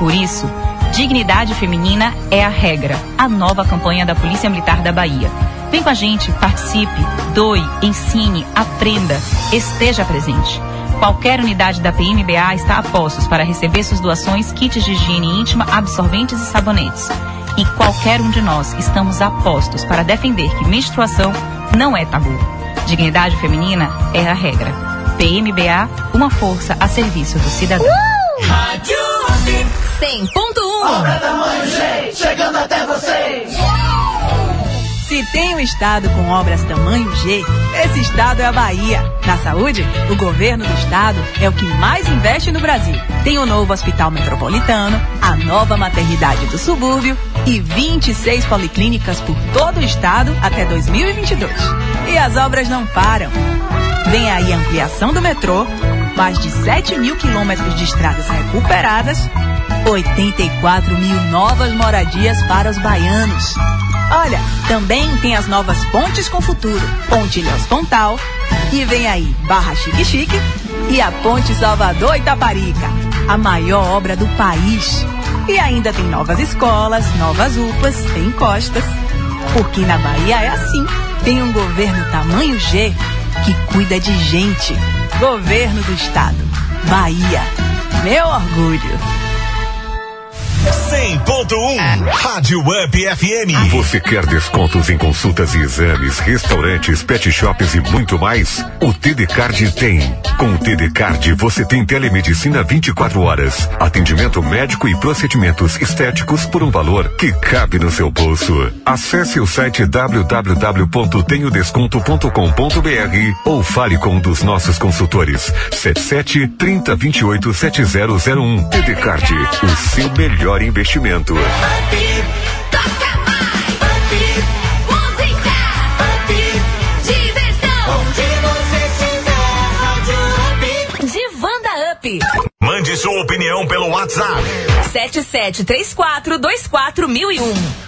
Por isso, Dignidade Feminina é a regra, a nova campanha da Polícia Militar da Bahia. Vem com a gente, participe, doe, ensine, aprenda, esteja presente. Qualquer unidade da PMBA está a postos para receber suas doações, kits de higiene íntima, absorventes e sabonetes. E qualquer um de nós estamos a postos para defender que menstruação não é tabu. Dignidade feminina é a regra. PMBA, uma força a serviço do cidadão. Rádio 100.1 Obra tamanho G, chegando até vocês. Se tem um estado com obras tamanho G, esse estado é a Bahia. Na saúde, o governo do estado é o que mais investe no Brasil. Tem o novo hospital metropolitano, a nova maternidade do subúrbio e 26 policlínicas por todo o estado até 2022. E as obras não param. Vem aí a ampliação do metrô, mais de 7 mil quilômetros de estradas recuperadas, 84 mil novas moradias para os baianos. Olha, também tem as novas pontes com futuro, Ponte Ilhéus Pontal, e vem aí Barra Chique Chique e a Ponte Salvador Itaparica, a maior obra do país. E ainda tem novas escolas, novas UPAs, tem encostas. Porque na Bahia é assim, tem um governo tamanho G que cuida de gente. Governo do Estado. Bahia. Meu orgulho. 100.1 Rádio Up FM. Você quer descontos em consultas e exames, restaurantes, pet shops e muito mais? O TD Card tem. Com o TD Card você tem telemedicina 24 horas, atendimento médico e procedimentos estéticos por um valor que cabe no seu bolso. Acesse o site www.tenhodesconto.com.br ou fale com um dos nossos consultores. 77 30 28 7001. TD Card, o seu melhor investimento. Divanda opinião pelo WhatsApp. 7734241001.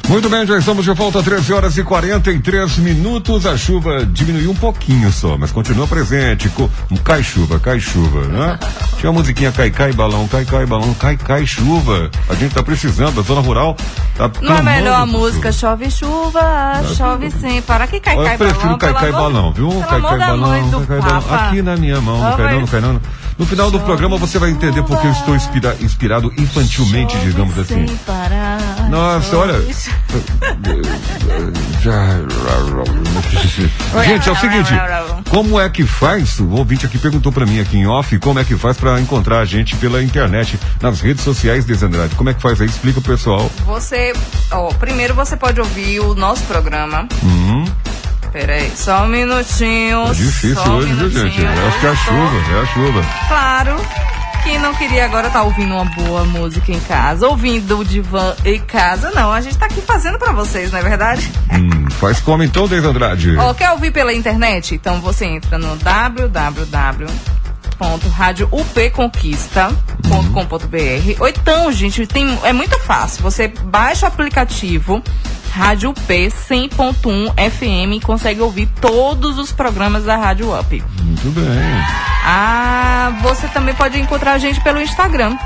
Muito bem, já estamos de volta, 13 horas e 43 minutos. A chuva diminuiu um pouquinho só, mas continua presente. Co cai chuva, cai chuva, né? Tinha a musiquinha cai, cai, balão, cai, cai, balão, cai, cai, chuva. A gente tá precisando, a zona rural tá Não é melhor a música chove chuva, chove sim. Para que cai, Eu cai, prefiro balão. cai, pelo cai, amor- balão, viu? Cai, cai, balão, cai, cai, balão. Aqui na minha mão, não cai não, não cai não. No final do programa você vai entender porque eu estou inspira- inspirado infantilmente, digamos assim. Nossa, olha. [laughs] Já- Gente, é o seguinte, como é que faz? O ouvinte aqui perguntou pra mim aqui em off, como é que faz pra encontrar a gente pela internet, nas redes sociais de Andrade? Como é que faz aí? Explica pro pessoal. Você, ó, primeiro você pode ouvir o nosso programa. Hum, Peraí, só um minutinho. é difícil um hoje, viu, gente? Eu acho que é a chuva, é a chuva. Claro. Quem não queria agora tá ouvindo uma boa música em casa, ouvindo o divã em casa, não. A gente tá aqui fazendo pra vocês, não é verdade? Hum, faz como então, Deise Andrade? Quer ouvir pela internet? Então você entra no www.radioupconquista.com.br ou então, gente, tem, é muito fácil. Você baixa o aplicativo Rádio Up 100.1 FM e consegue ouvir todos os programas da Rádio Up. Muito bem. Ah, você também pode encontrar a gente pelo Instagram.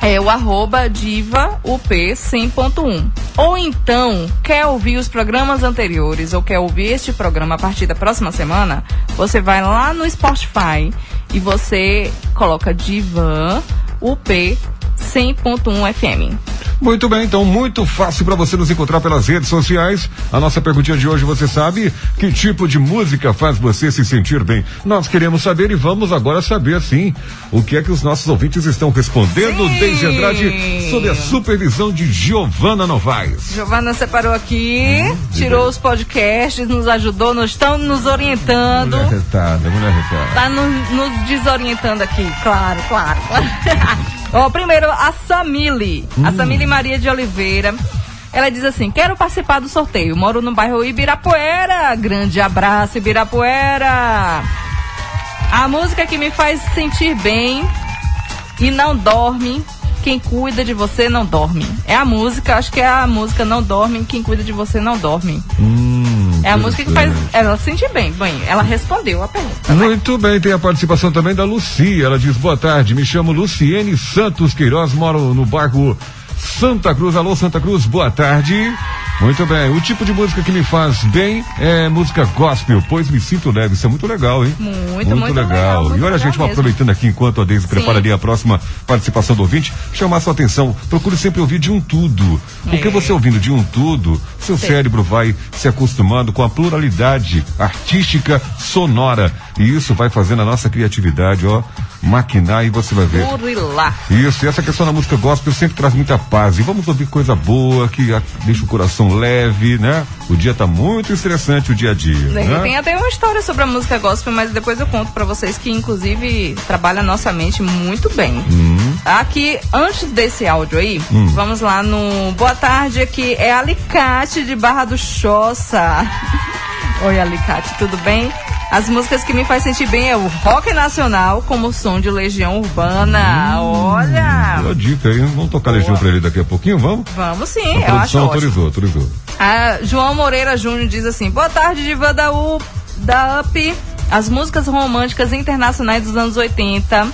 É o arroba diva up 100.1. Ou então, quer ouvir os programas anteriores ou quer ouvir este programa a partir da próxima semana? Você vai lá no Spotify e você coloca diva up 100.1 FM. Muito bem, então muito fácil para você nos encontrar pelas redes sociais. A nossa perguntinha de hoje, você sabe que tipo de música faz você se sentir bem? Nós queremos saber e vamos agora saber sim o que é que os nossos ouvintes estão respondendo desde Andrade sob a supervisão de Giovana Novaes. Giovana separou aqui, Uhum, tirou os podcasts, nos ajudou, nos estão nos orientando. Mulher retada, mulher retada. Tá no- nos desorientando aqui, claro, claro. [laughs] Ó, primeiro, a Samile. A Hum. Samile Maria de Oliveira. Ela diz assim: quero participar do sorteio. Moro no bairro Ibirapuera. Grande abraço, Ibirapuera. A música que me faz sentir bem e não dorme. Quem cuida de você não dorme. É a música, acho que é a música Não Dorme, quem cuida de você não dorme. Hum, É a música que faz ela sentir bem. Bem, ela respondeu a pergunta. Muito bem, tem a participação também da Lucia. Ela diz: boa tarde, me chamo Luciene Santos Queiroz, moro no bairro Santa Cruz. Alô, Santa Cruz, boa tarde. Muito bem, o tipo de música que me faz bem é música gospel, pois me sinto leve. Isso é muito legal, hein? Muito, muito legal, legal. muito e olha, legal gente, mesmo. aproveitando aqui enquanto a Deise prepara ali a próxima participação do ouvinte, chamar sua atenção. Procure sempre ouvir de um tudo. Porque É. você ouvindo de um tudo, seu Sim. cérebro vai se acostumando com a pluralidade artística sonora. E isso vai fazendo a nossa criatividade, ó, maquinar e você vai ver. Burilar. Isso, e essa questão da música gospel sempre traz muita paz. E vamos ouvir coisa boa, que a- deixa o coração leve, né? O dia tá muito estressante, o dia a dia. né? Tem até uma história sobre a música gospel, mas depois eu conto pra vocês que, inclusive, trabalha a nossa mente muito bem. Hum. Aqui, antes desse áudio aí, Hum. vamos lá no Boa Tarde, aqui é Alicate de Barra do Choça. [laughs] Oi, Alicate, tudo bem? As músicas que me faz sentir bem é o rock nacional, como o som de Legião Urbana. Olha! Boa dica aí, vamos tocar Legião pra ele daqui a pouquinho, vamos? Vamos sim, a eu acho produção ótimo. autorizou, autorizou. A João Moreira Júnior diz assim: Boa tarde, diva da, U, da UP. As músicas românticas internacionais dos anos 80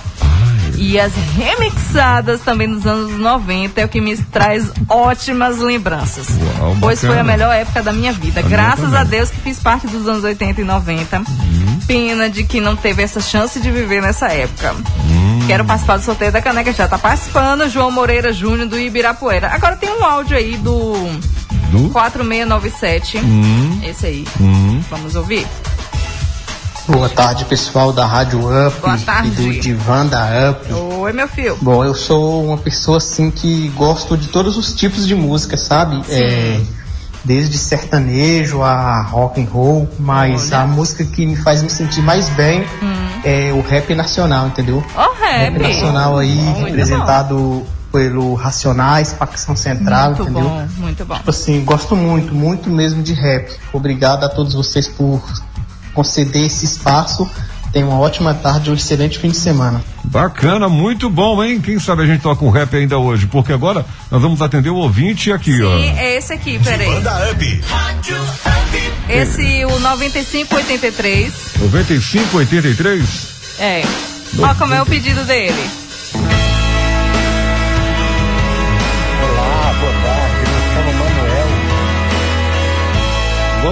e as remixadas também dos anos 90 é o que me traz ótimas lembranças. Uau, pois foi a melhor época da minha vida. A minha Graças também. a Deus que fiz parte dos anos 80 e 90. Uhum. Pena de que não teve essa chance de viver nessa época. Hum, Quero participar do sorteio da caneca, já tá participando. João Moreira Júnior do Ibirapuera. Agora tem um áudio aí do, Do? 4697. Hum. Esse aí. Hum. Vamos ouvir? Boa tarde, pessoal da Rádio Up e do Divan da Up. Oi, meu filho. Bom, eu sou uma pessoa assim que gosto de todos os tipos de música, sabe? É, desde sertanejo a rock and roll, mas a música que me faz me sentir mais bem é o rap nacional, entendeu? Ó, rap. nacional aí, Muito representado pelo Racionais, Facção Central, Muito entendeu? bom, muito bom. Tipo assim, gosto muito, muito mesmo de rap. Obrigado a todos vocês por conceder esse espaço. Tenham uma ótima tarde e um excelente fim de semana. Bacana, muito bom, hein? Quem sabe a gente toca um rap ainda hoje, porque agora nós vamos atender o ouvinte aqui, Sim, ó. é esse aqui, peraí. Up. Esse, o 9583. 9583? É. Ó como é o pedido dele.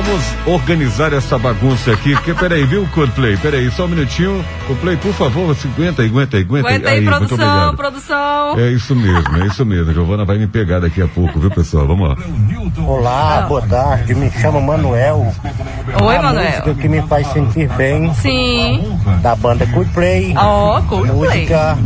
Vamos organizar essa bagunça aqui, porque peraí, viu, Coldplay? Peraí, só um minutinho. Coldplay, por favor, se aguenta aí, aguenta aí, aguenta aí. Aguenta aí, muito produção, obrigado. produção. É isso mesmo, é isso mesmo. Giovana vai me pegar daqui a pouco, viu, pessoal? Vamos lá. Olá, boa tarde. Me chamo Manuel. Oi, a Manuel. música que me faz sentir bem. Sim. Da banda Coldplay. Ó, Coldplay. Música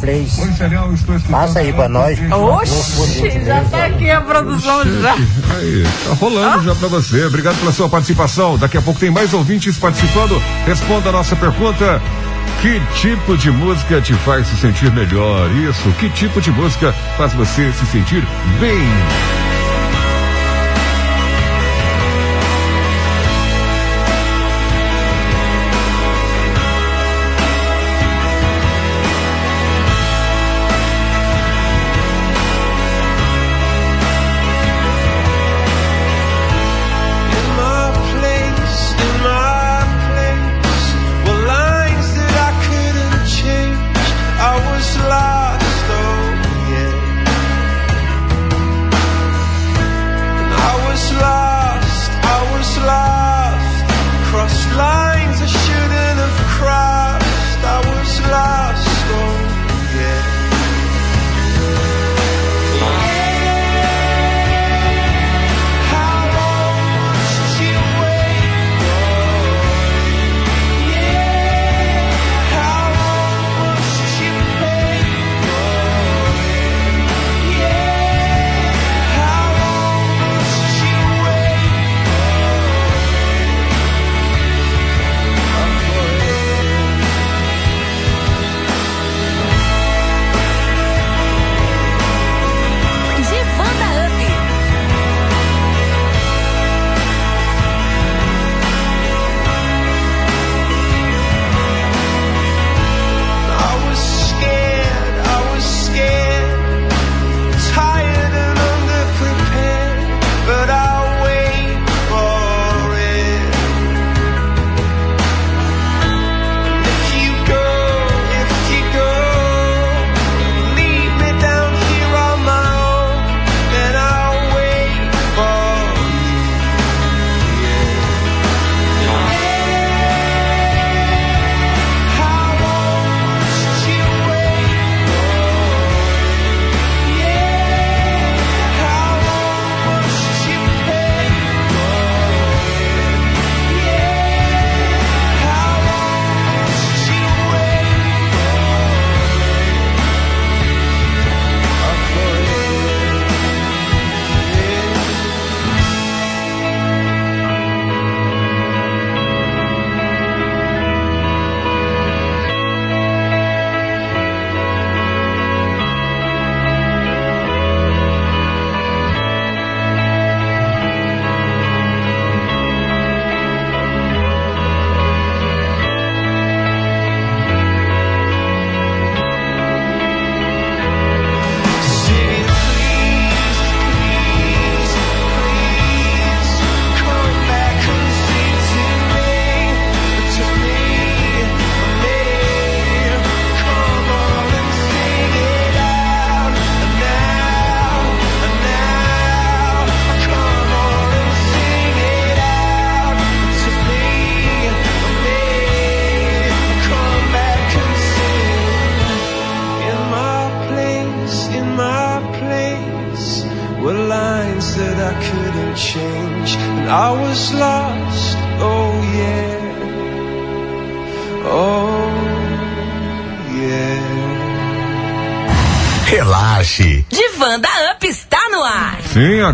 Place. Passa aí pra nós. Oxi, já tá aqui a produção já. Aí, tá rolando já pra você. Obrigado pela sua participação. Daqui a pouco tem mais ouvintes participando. Responda a nossa pergunta. Que tipo de música te faz se sentir melhor? Isso, que tipo de música faz você se sentir bem?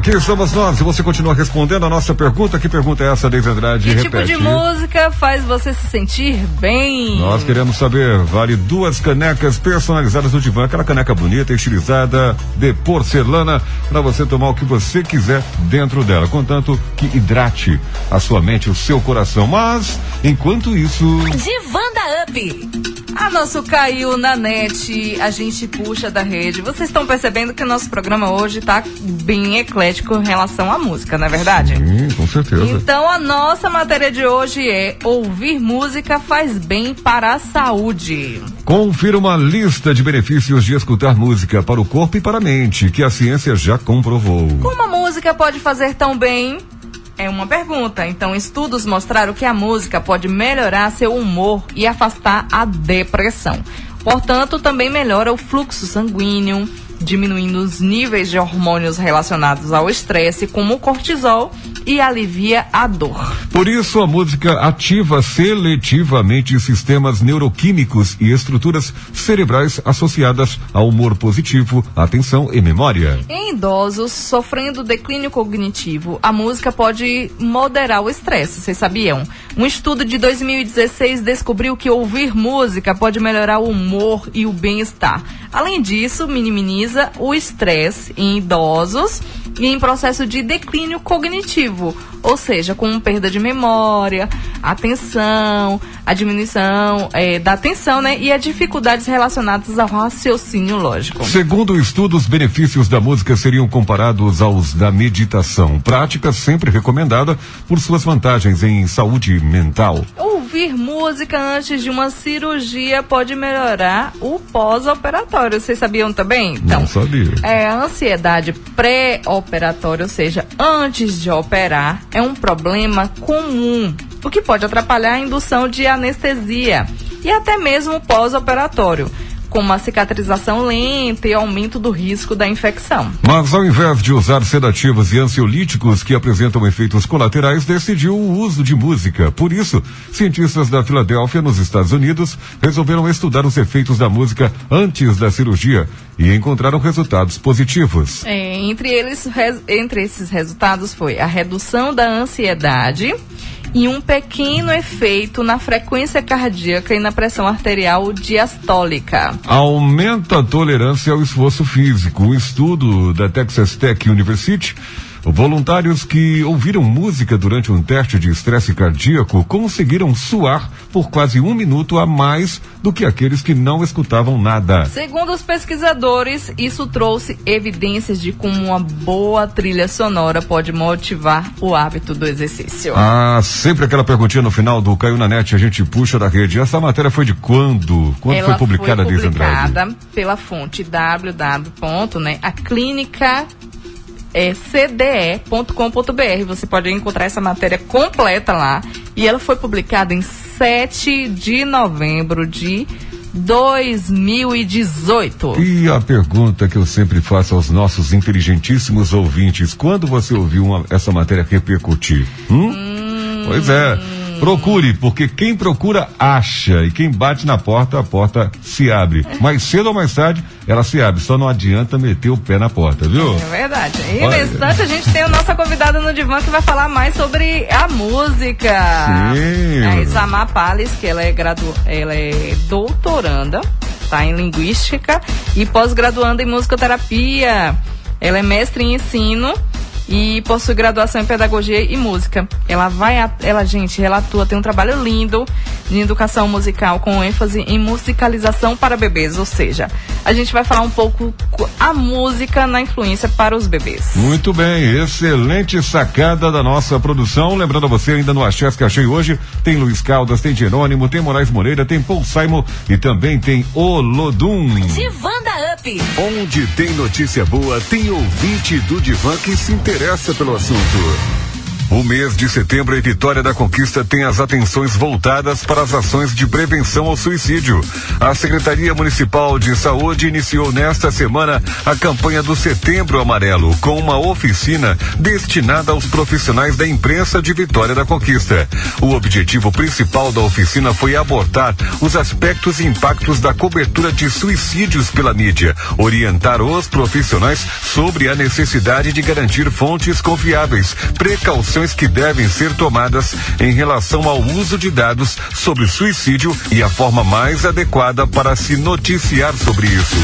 Aqui estamos nós. Se você continua respondendo a nossa pergunta, que pergunta é essa, Deise Andrade? Que Repete. tipo de música faz você se sentir bem? Nós queremos saber, vale duas canecas personalizadas do Divã, aquela caneca bonita, estilizada, de porcelana, para você tomar o que você quiser dentro dela, contanto que hidrate a sua mente, o seu coração. Mas, enquanto isso, Divanda Up. A nosso caiu na net, a gente puxa da rede. Vocês estão percebendo que o nosso programa hoje tá bem eclético em relação à música, não é verdade? sim, com certeza. Então a nossa matéria de hoje é ouvir música faz bem para a saúde. Confira uma lista de benefícios de escutar música para o corpo e para a mente, que a ciência já comprovou. Como a música pode fazer tão bem? É uma pergunta. Então, estudos mostraram que a música pode melhorar seu humor e afastar a depressão. Portanto, também melhora o fluxo sanguíneo, diminuindo os níveis de hormônios relacionados ao estresse, como o cortisol, e alivia a dor. Por isso, a música ativa seletivamente sistemas neuroquímicos e estruturas cerebrais associadas ao humor positivo, atenção e memória. Em idosos sofrendo declínio cognitivo, a música pode moderar o estresse, vocês sabiam? Um estudo de 2016 descobriu que ouvir música pode melhorar o humor e o bem-estar. Além disso, minimiza o estresse em idosos e em processo de declínio cognitivo, ou seja, com perda de memória, atenção, a diminuição eh, da atenção, né? E as dificuldades relacionadas ao raciocínio lógico. Segundo o estudo, os benefícios da música seriam comparados aos da meditação, prática sempre recomendada por suas vantagens em saúde mental. Ouvir música antes de uma cirurgia pode melhorar o pós-operatório. Vocês sabiam também? Então, Não sabia. É, a ansiedade pré-operatória, ou seja, antes de operar, é um problema comum, o que pode atrapalhar a indução de anestesia e até mesmo o pós-operatório, com uma cicatrização lenta e aumento do risco da infecção. Mas ao invés de usar sedativos e ansiolíticos que apresentam efeitos colaterais, decidiu o uso de música. Por isso, cientistas da Filadélfia, nos Estados Unidos, resolveram estudar os efeitos da música antes da cirurgia e encontraram resultados positivos. É, entre eles, res- entre esses resultados foi a redução da ansiedade e um pequeno efeito na frequência cardíaca e na pressão arterial diastólica. Aumenta a tolerância ao esforço físico. Um estudo da Texas Tech University. Voluntários que ouviram música durante um teste de estresse cardíaco conseguiram suar por quase um minuto a mais do que aqueles que não escutavam nada. Segundo os pesquisadores, isso trouxe evidências de como uma boa trilha sonora pode motivar o hábito do exercício. Ah, sempre aquela perguntinha no final do Caiu na Net, a gente puxa da rede. Essa matéria foi de quando? Quando Ela foi publicada, Deise Andrade? publicada pela fonte www. Né, a clínica é cde.com.br. Você pode encontrar essa matéria completa lá. E ela foi publicada em 7 de novembro de 2018. E a pergunta que eu sempre faço aos nossos inteligentíssimos ouvintes: quando você ouviu uma- essa matéria repercutir? Hum? Pois é. Procure, porque quem procura acha e quem bate na porta, a porta se abre. Mais cedo ou mais tarde, ela se abre. Só não adianta meter o pé na porta, viu? É verdade. E Olha. no instante a gente tem a nossa convidada no divã que vai falar mais sobre a música. Sim. A Isamar Pales, que ela é, gradu... ela é doutoranda, tá em linguística e pós-graduanda em musicoterapia. Ela é mestre em ensino e possui graduação em pedagogia e música. Ela vai, a- ela gente, ela atua, tem um trabalho lindo de educação musical com ênfase em musicalização para bebês, ou seja, a gente vai falar um pouco co- a música na influência para os bebês. Muito bem, excelente sacada da nossa produção. Lembrando a você, ainda no Achés que achei hoje, tem Luiz Caldas, tem Jerônimo, tem Moraes Moreira, tem Paul Simon e também tem Olodum. Divanda Up. Onde tem notícia boa, tem ouvinte do Divan que se interessa pelo assunto. O mês de setembro em Vitória da Conquista tem as atenções voltadas para as ações de prevenção ao suicídio. A Secretaria Municipal de Saúde iniciou nesta semana a campanha do Setembro Amarelo, com uma oficina destinada aos profissionais da imprensa de Vitória da Conquista. O objetivo principal da oficina foi abordar os aspectos e impactos da cobertura de suicídios pela mídia, orientar os profissionais sobre a necessidade de garantir fontes confiáveis, precauções que devem ser tomadas em relação ao uso de dados sobre suicídio e a forma mais adequada para se noticiar sobre isso.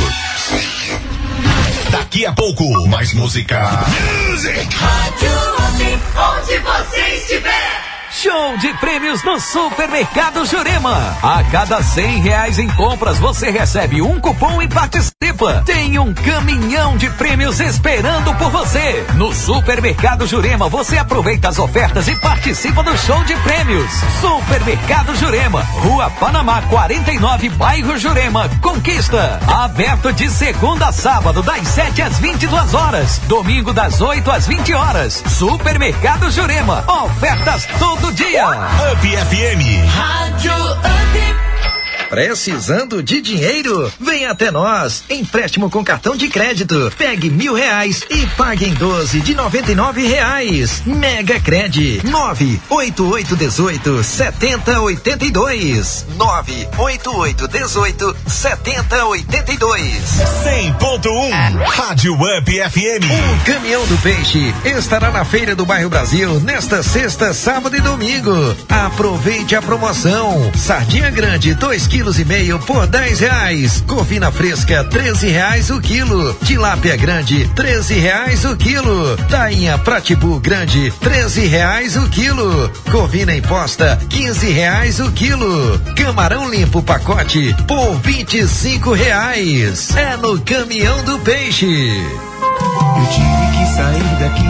Daqui a pouco, mais música. Music. onde você estiver. Show de prêmios no Supermercado Jurema. A cada cem reais em compras você recebe um cupom e participa. Tem um caminhão de prêmios esperando por você. No Supermercado Jurema você aproveita as ofertas e participa do show de prêmios. Supermercado Jurema, Rua Panamá 49, bairro Jurema, Conquista. Aberto de segunda a sábado das 7 às 22 horas, domingo das 8 às 20 horas. Supermercado Jurema, ofertas todo dia. Up FM. Rádio Up. Precisando de dinheiro? Vem até nós. Empréstimo com cartão de crédito. Pegue mil reais e pague em 12 de noventa e nove reais. Mega Cred. Nove oito oito dezoito setenta oitenta e dois. Nove oito oito dezoito setenta oitenta e dois. 100.1 Rádio Up FM. O caminhão do peixe estará na Feira do Bairro Brasil nesta sexta, sábado e domingo. Aproveite a promoção. Sardinha grande, dois quilos e meio por dez reais. Corvina fresca, treze reais o quilo. Tilápia grande, treze reais o quilo. Tainha pratibu grande, treze reais o quilo. Corvina imposta, quinze reais o quilo. Camarão limpo pacote por vinte e cinco reais. É no caminhão do peixe. Eu tive que sair daqui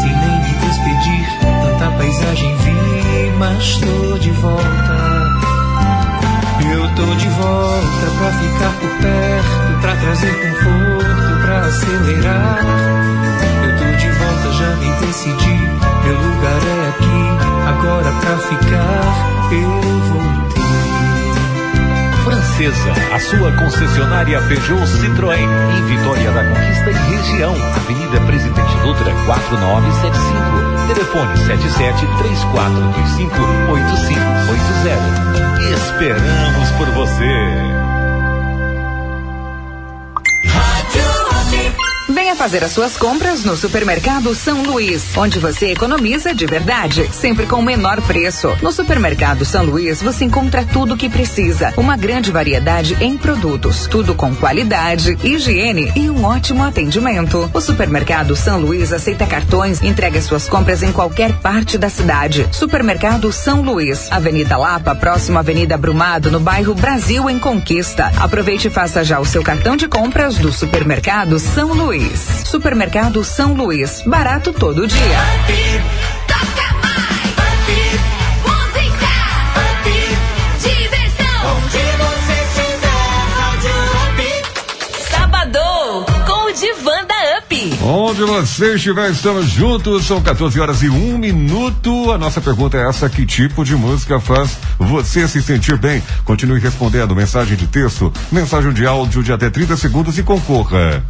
sem nem me despedir. Tanta paisagem vi, mas tô de volta. Tô de volta pra ficar por perto, pra trazer conforto, pra acelerar. Eu tô de volta, já me decidi. Meu lugar é aqui, agora pra ficar. Eu voltei. Francesa, a sua concessionária Peugeot Citroën, em Vitória da Conquista e região. Avenida Presidente Dutra, 4975. Telefone 77 3425 8580. Esperamos por você. Venha fazer as suas compras no Supermercado São Luís, onde você economiza de verdade, sempre com o menor preço. No Supermercado São Luís você encontra tudo o que precisa, uma grande variedade em produtos, tudo com qualidade, higiene e um ótimo atendimento. O Supermercado São Luís aceita cartões entrega suas compras em qualquer parte da cidade. Supermercado São Luís, Avenida Lapa, próximo à Avenida Brumado, no bairro Brasil em Conquista. Aproveite e faça já o seu cartão de compras do Supermercado São Luís. Supermercado São Luís. Barato todo dia. Onde você estiver, estamos juntos. São 14 horas e um minuto. A nossa pergunta é essa: que tipo de música faz você se sentir bem? Continue respondendo. Mensagem de texto, mensagem de áudio de até 30 segundos e concorra.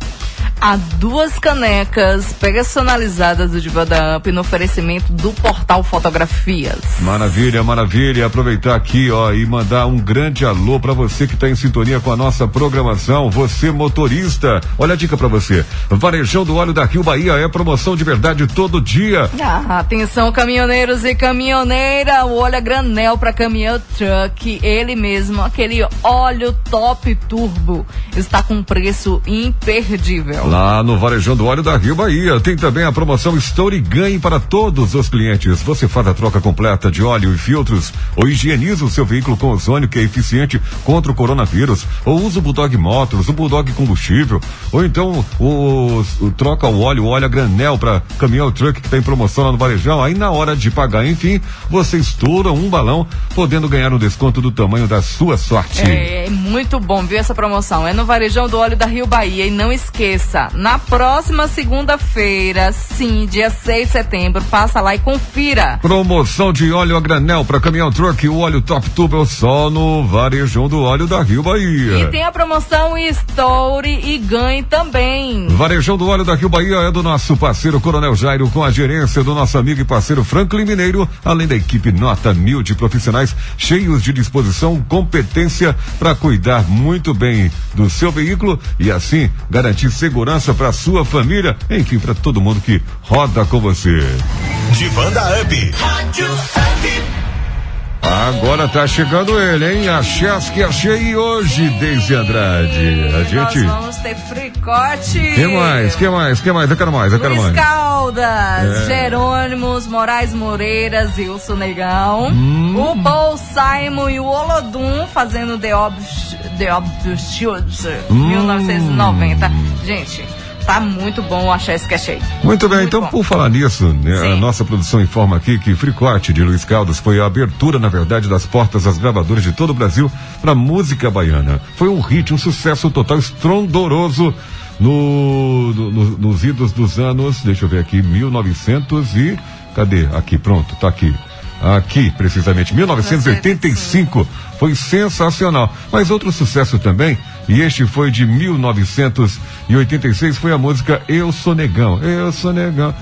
Há duas canecas personalizadas do Diva da Up no oferecimento do portal Fotografias. Maravilha, maravilha. Aproveitar aqui, ó, e mandar um grande alô para você que está em sintonia com a nossa programação. Você motorista. Olha a dica para você. Varejão do óleo da Rio Bahia é promoção de verdade todo dia. Ah, atenção, caminhoneiros e caminhoneira. O óleo a granel para caminhão truck. Ele mesmo, aquele óleo top turbo. Está com preço imperdível. Lá no Varejão do Óleo da Rio Bahia tem também a promoção Estoure e Ganhe para todos os clientes. Você faz a troca completa de óleo e filtros ou higieniza o seu veículo com ozônio que é eficiente contra o coronavírus ou usa o Bulldog Motors, o Bulldog Combustível ou então o, o troca o óleo, o óleo a granel para caminhão truck que tem promoção lá no Varejão. Aí na hora de pagar, enfim, você estoura um balão podendo ganhar um desconto do tamanho da sua sorte. É, é muito bom, viu, essa promoção. É no Varejão do Óleo da Rio Bahia. E não esqueça, na próxima segunda-feira, sim, dia 6 de setembro, passa lá e confira. Promoção de óleo a granel para caminhão truck, o óleo top tubo só no varejão do óleo da Rio Bahia. E tem a promoção Story e ganhe também. Varejão do óleo da Rio Bahia é do nosso parceiro Coronel Jairo, com a gerência do nosso amigo e parceiro Franklin Mineiro, além da equipe nota mil de profissionais cheios de disposição, competência para cuidar muito bem do seu veículo e assim garantir segurança para sua família, enfim, para todo mundo que roda com você. Divanda Up. Agora tá chegando ele, hein? A Chesky achei hoje, Deise Andrade. A gente. Nós vamos ter fricote. Que mais? Que mais? Que mais? Eu quero mais, eu quero Luiz mais. Caldas, É. Jerônimos, Moraes Moreiras, Wilson Negão, Hum. o Paul Simon e o Olodum fazendo The Obs- The Obscures, Hum. 1990. Gente, tá muito bom o Axé Sketchei. Muito bem, então por falar nisso, né, a nossa produção informa aqui que Fricote de Luiz Caldas foi a abertura, na verdade, das portas às gravadoras de todo o Brasil para música baiana. Foi um hit, um sucesso total estrondoroso no, no- no- nos idos dos anos, deixa eu ver aqui, 1900 e cadê? Aqui, pronto, tá aqui. Aqui, precisamente, 1985. Foi sensacional. Mas outro sucesso também, e este foi de 1986, foi a música Eu Sou Negão. Eu Sou Negão.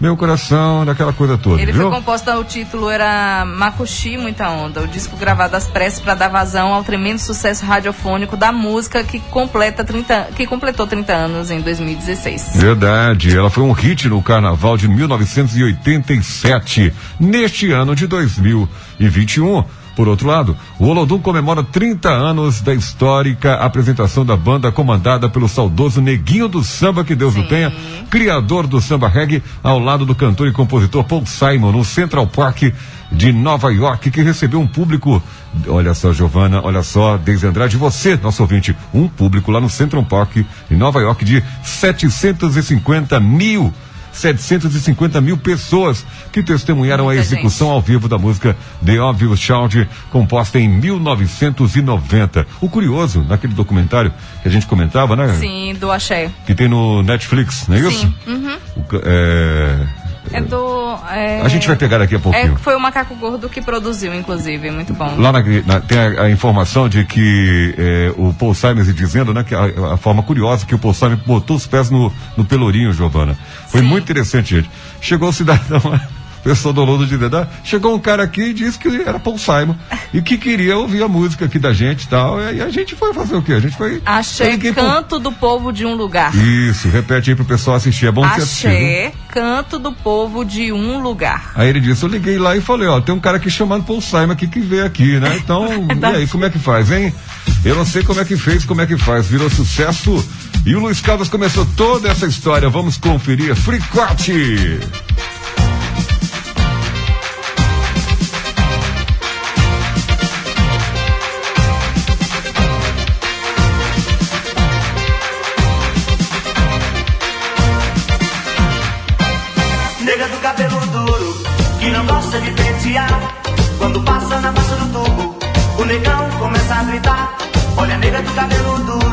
Meu coração, daquela coisa toda, Ele viu? foi composto, o título era Makushi Muita Onda, o disco gravado às pressas para dar vazão ao tremendo sucesso radiofônico da música que, completa 30, que completou 30 anos em 2016. Verdade, ela foi um hit no carnaval de 1987. Neste ano de 2021, por outro lado, o Olodum comemora 30 anos da histórica apresentação da banda comandada pelo saudoso Neguinho do Samba, que Deus o tenha, criador do samba reggae, ao lado do cantor e compositor Paul Simon, no Central Park de Nova York, que recebeu um público, olha só, Giovana, olha só, Deise Andrade, você, nosso ouvinte, um público lá no Central Park, em Nova York, de 750 mil 750 mil pessoas que testemunharam a execução ao vivo da música The Obvious Child, composta em 1990. O curioso, naquele documentário que a gente comentava, né? Sim, do Axé. Que tem no Netflix, não é isso? Sim. Uhum. O é, É do. é- A gente vai pegar daqui a pouquinho. É, foi o Macaco Gordo que produziu, inclusive, muito bom. Lá na- na- tem a, a informação de que é, o Paul Simon dizendo, né, que a, a forma curiosa que o Paul Simon botou os pés no, no pelourinho, Giovana. Foi muito interessante, gente. Chegou o cidadão pessoa do Lodo de Dedá, chegou um cara aqui e disse que era Paul Simon e que queria ouvir a música aqui da gente e tal. E a gente foi fazer o quê? A gente foi. Eu liguei pro- canto do povo de um lugar. Isso, repete aí pro pessoal assistir. É bom você assistir. canto do povo de um lugar. Aí ele disse, eu liguei lá e falei, ó, tem um cara aqui chamando Paul Simon aqui que veio aqui, né? Então, [laughs] e aí, como é que faz, hein? Eu não sei como é que fez, como é que faz, virou sucesso. E o Luiz Caldas começou toda essa história. Vamos conferir. Fricote! Olha a nega do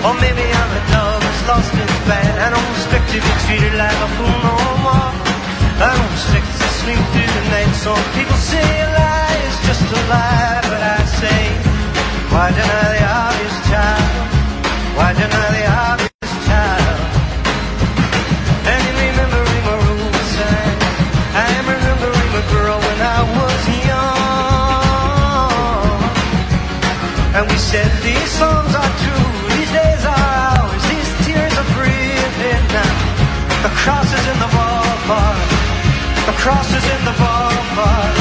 Or maybe I'm a dog that's lost its bite. I don't expect to be treated like a fool no more. I don't expect to sleep through the night. Some people say a lie is just a lie, but I say, why deny the obvious the cross in the ballpark.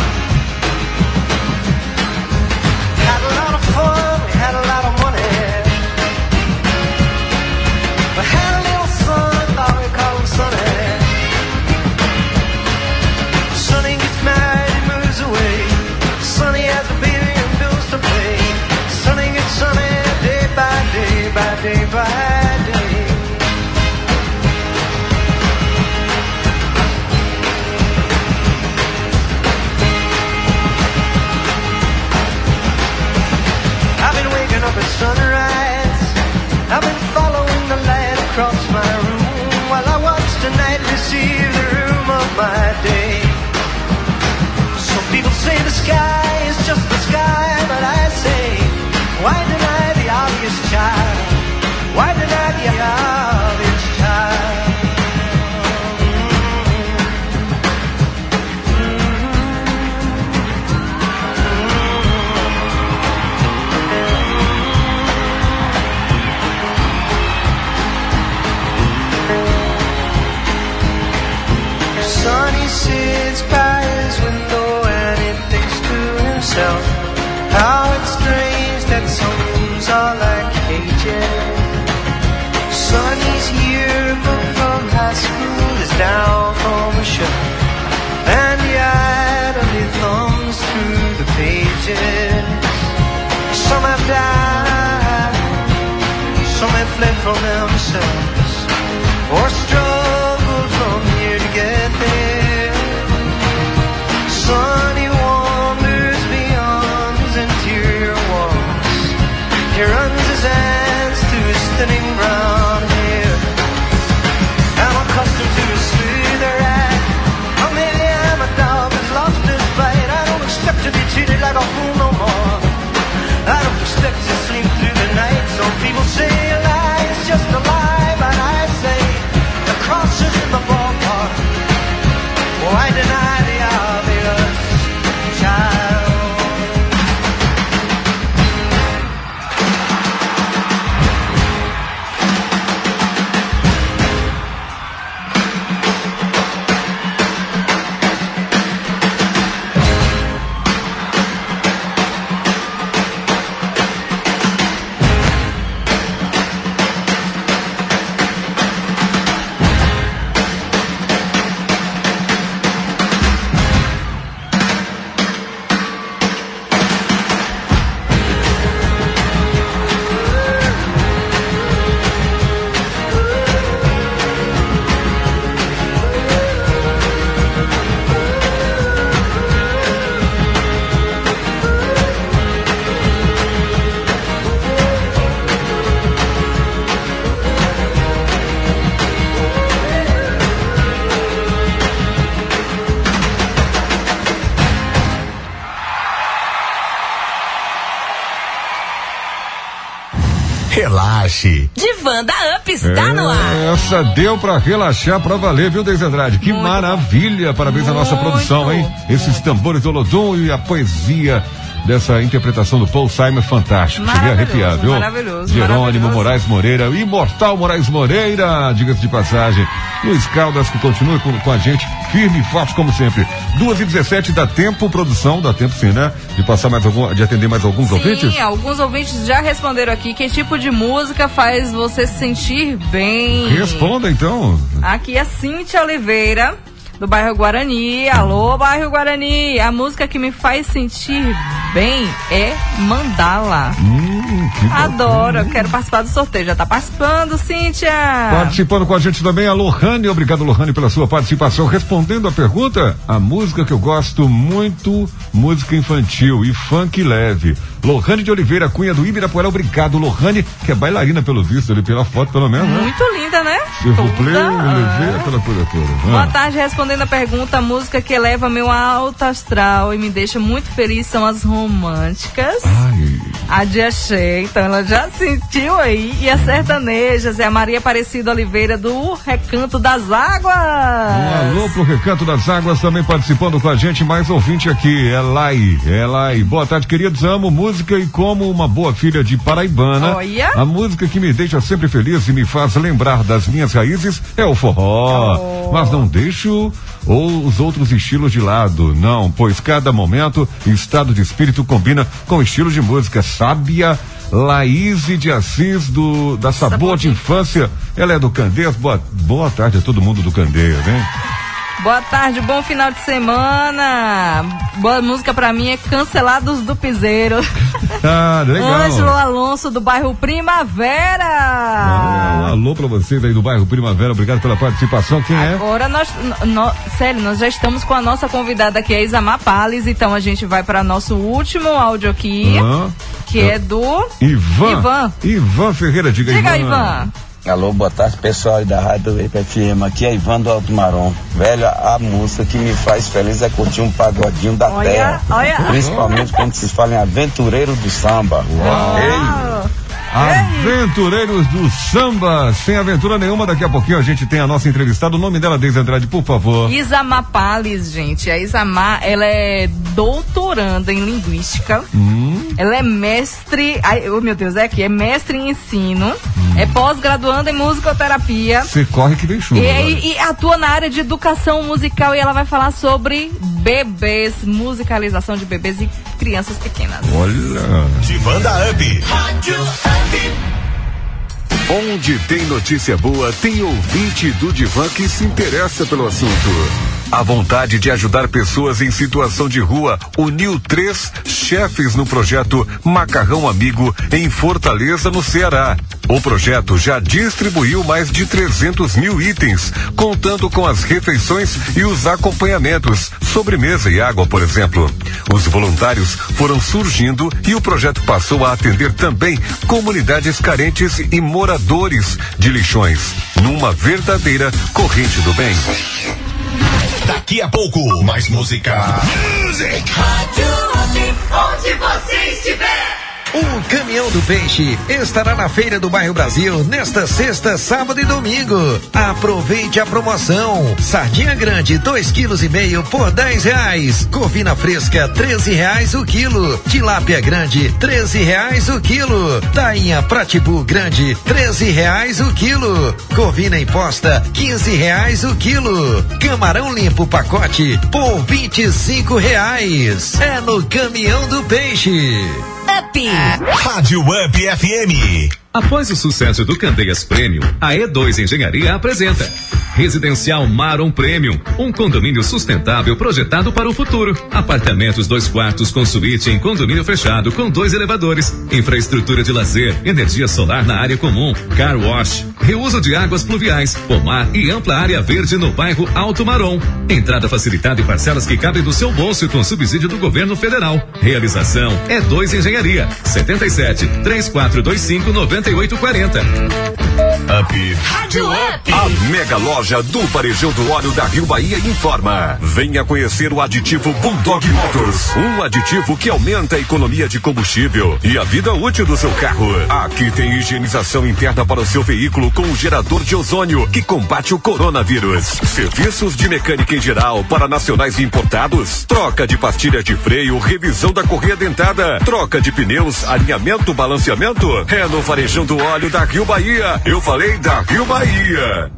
Had a lot of fun, we had a lot of money. We had a little son, thought we call him Sonny. Sonny gets married and moves away. Sonny has a baby and bills to pay. Sonny gets sunny day by day by day by sunrise. I've been following the light across my room while I watch the night receive the room of my day. Some people say the sky is just the sky, but I say, why deny the obvious child? Himself how it's strange that some are like cages. Sonny's yearbook from high school is down from the shelf and he idly thumbs through the pages. Some have died, some have fled from themselves Relaxe. Divã da Up está no ar. É, Essa deu pra relaxar pra valer, viu, Deise Andrade? Que maravilha! Parabéns à nossa produção, hein? Esses tambores do Olodum e a poesia dessa interpretação do Paul Simon fantástico. Cheguei a arrepiar, viu? maravilhoso, Jerônimo maravilhoso. Moraes Moreira, o imortal Moraes Moreira, diga-se de passagem. Luiz Caldas, que continua com, com a gente, firme e forte como sempre. Duas e 17 dá tempo, produção, dá tempo sim, né? De passar mais algum, de atender mais alguns ouvintes? Sim, alguns ouvintes já responderam aqui que tipo de música faz você se sentir bem. Responda então. Aqui a Cíntia Oliveira do bairro Guarani. Alô, bairro Guarani. A música que me faz sentir bem é Mandala. Hum, Adoro, eu quero participar do sorteio. Já tá participando, Cíntia? Participando com a gente também a Lohane, obrigado Lohane pela sua participação. Respondendo a pergunta, a música que eu gosto muito, música infantil e funk leve. Lohane de Oliveira Cunha do Ibirapuera, obrigado Lohane, que é bailarina pelo visto ali, pela foto pelo menos, né? Muito linda, né? Se vous plaît, Toda. levei aquela coisa toda. Boa Ah. tarde, respondendo a pergunta, a música que eleva meu alto astral e me deixa muito feliz são as românticas. A de Axé, então ela já sentiu aí. E as sertanejas é a Maria Aparecida Oliveira do Recanto das Águas. Um alô pro Recanto das Águas também participando com a gente, mais ouvinte aqui, é Lai, é Lai. Boa tarde, queridos, amo música e como uma boa filha de paraibana, Olha. a música que me deixa sempre feliz e me faz lembrar das minhas raízes é o forró. Mas não deixo ou os outros estilos de lado, não, pois cada momento e estado de espírito combina com estilo de música. Sábia Laís de Assis do da Sabor de Infância, ela é do Candeias. Boa, boa tarde a todo mundo do Candeias, hein? Boa tarde, bom final de semana. Boa música pra mim é Cancelados do Piseiro. [laughs] Ah, legal. Ângelo Alonso do bairro Primavera. Ah, alô pra vocês aí do bairro Primavera, obrigado pela participação. Quem é? Agora nós, sério, nós já estamos com a nossa convidada aqui, a Isamar Pales, então a gente vai para nosso último áudio aqui, Hã? que é do Ivan. Ivan. Ivan Ferreira, diga, Diga, Ivan. Alô, boa tarde pessoal aí da Rádio FM. Aqui é Ivan do Alto Marom. Velho, a música que me faz feliz é curtir um pagodinho da Olha, terra. olha. Principalmente quando se fala em aventureiro do samba. Ei, Aventureiros do Samba, sem aventura nenhuma, daqui a pouquinho a gente tem a nossa entrevistada. O nome dela, Deise Andrade, por favor. Isamar Pales, gente. A Isamar, ela é doutoranda em linguística. Hum, Ela é mestre, ai, oh meu Deus, é aqui, é mestre em ensino, é pós-graduanda em musicoterapia. Você corre que vem chuva. E, e- e atua na área de educação musical e ela vai falar sobre bebês, musicalização de bebês e crianças pequenas. Olha. Divanda Up. Onde tem notícia boa, tem ouvinte do Divan que se interessa pelo assunto. A vontade de ajudar pessoas em situação de rua uniu três chefes no projeto Macarrão Amigo em Fortaleza, no Ceará. O projeto já distribuiu mais de 300 mil itens, contando com as refeições e os acompanhamentos, sobremesa e água, por exemplo. Os voluntários foram surgindo e o projeto passou a atender também comunidades carentes e moradores de lixões, numa verdadeira corrente do bem. Daqui a pouco, mais música. Onde você estiver. O Caminhão do Peixe estará na Feira do Bairro Brasil nesta sexta, sábado e domingo. Aproveite a promoção. Sardinha grande, dois quilos e meio por dez reais. Corvina fresca, treze reais o quilo. Tilápia grande, treze reais o quilo. Tainha pratibu grande, treze reais o quilo. Corvina imposta, quinze reais o quilo. Camarão limpo pacote por vinte e cinco reais. É no Caminhão do Peixe. Up. Rádio Up FM. Após o sucesso do Candeias Premium, a E2 Engenharia apresenta Residencial Maron Premium, um condomínio sustentável projetado para o futuro. Apartamentos dois quartos com suíte em condomínio fechado com dois elevadores, infraestrutura de lazer, energia solar na área comum, car wash, reuso de águas pluviais, pomar e ampla área verde no bairro Alto Marom. Entrada facilitada e parcelas que cabem do seu bolso com subsídio do governo federal. Realização E2 Engenharia, 77 3425 9840. Up. Rádio Up. A mega loja do Varejão do Óleo da Rio Bahia informa. Venha conhecer o aditivo Bulldog Motors. Um aditivo que aumenta a economia de combustível e a vida útil do seu carro. Aqui tem higienização interna para o seu veículo com o gerador de ozônio que combate o coronavírus. Serviços de mecânica em geral para nacionais e importados. Troca de pastilha de freio, revisão da correia dentada. Troca de pneus, alinhamento, balanceamento. É no Varejão do Óleo da Rio Bahia. Eu falei da Rio Bahia.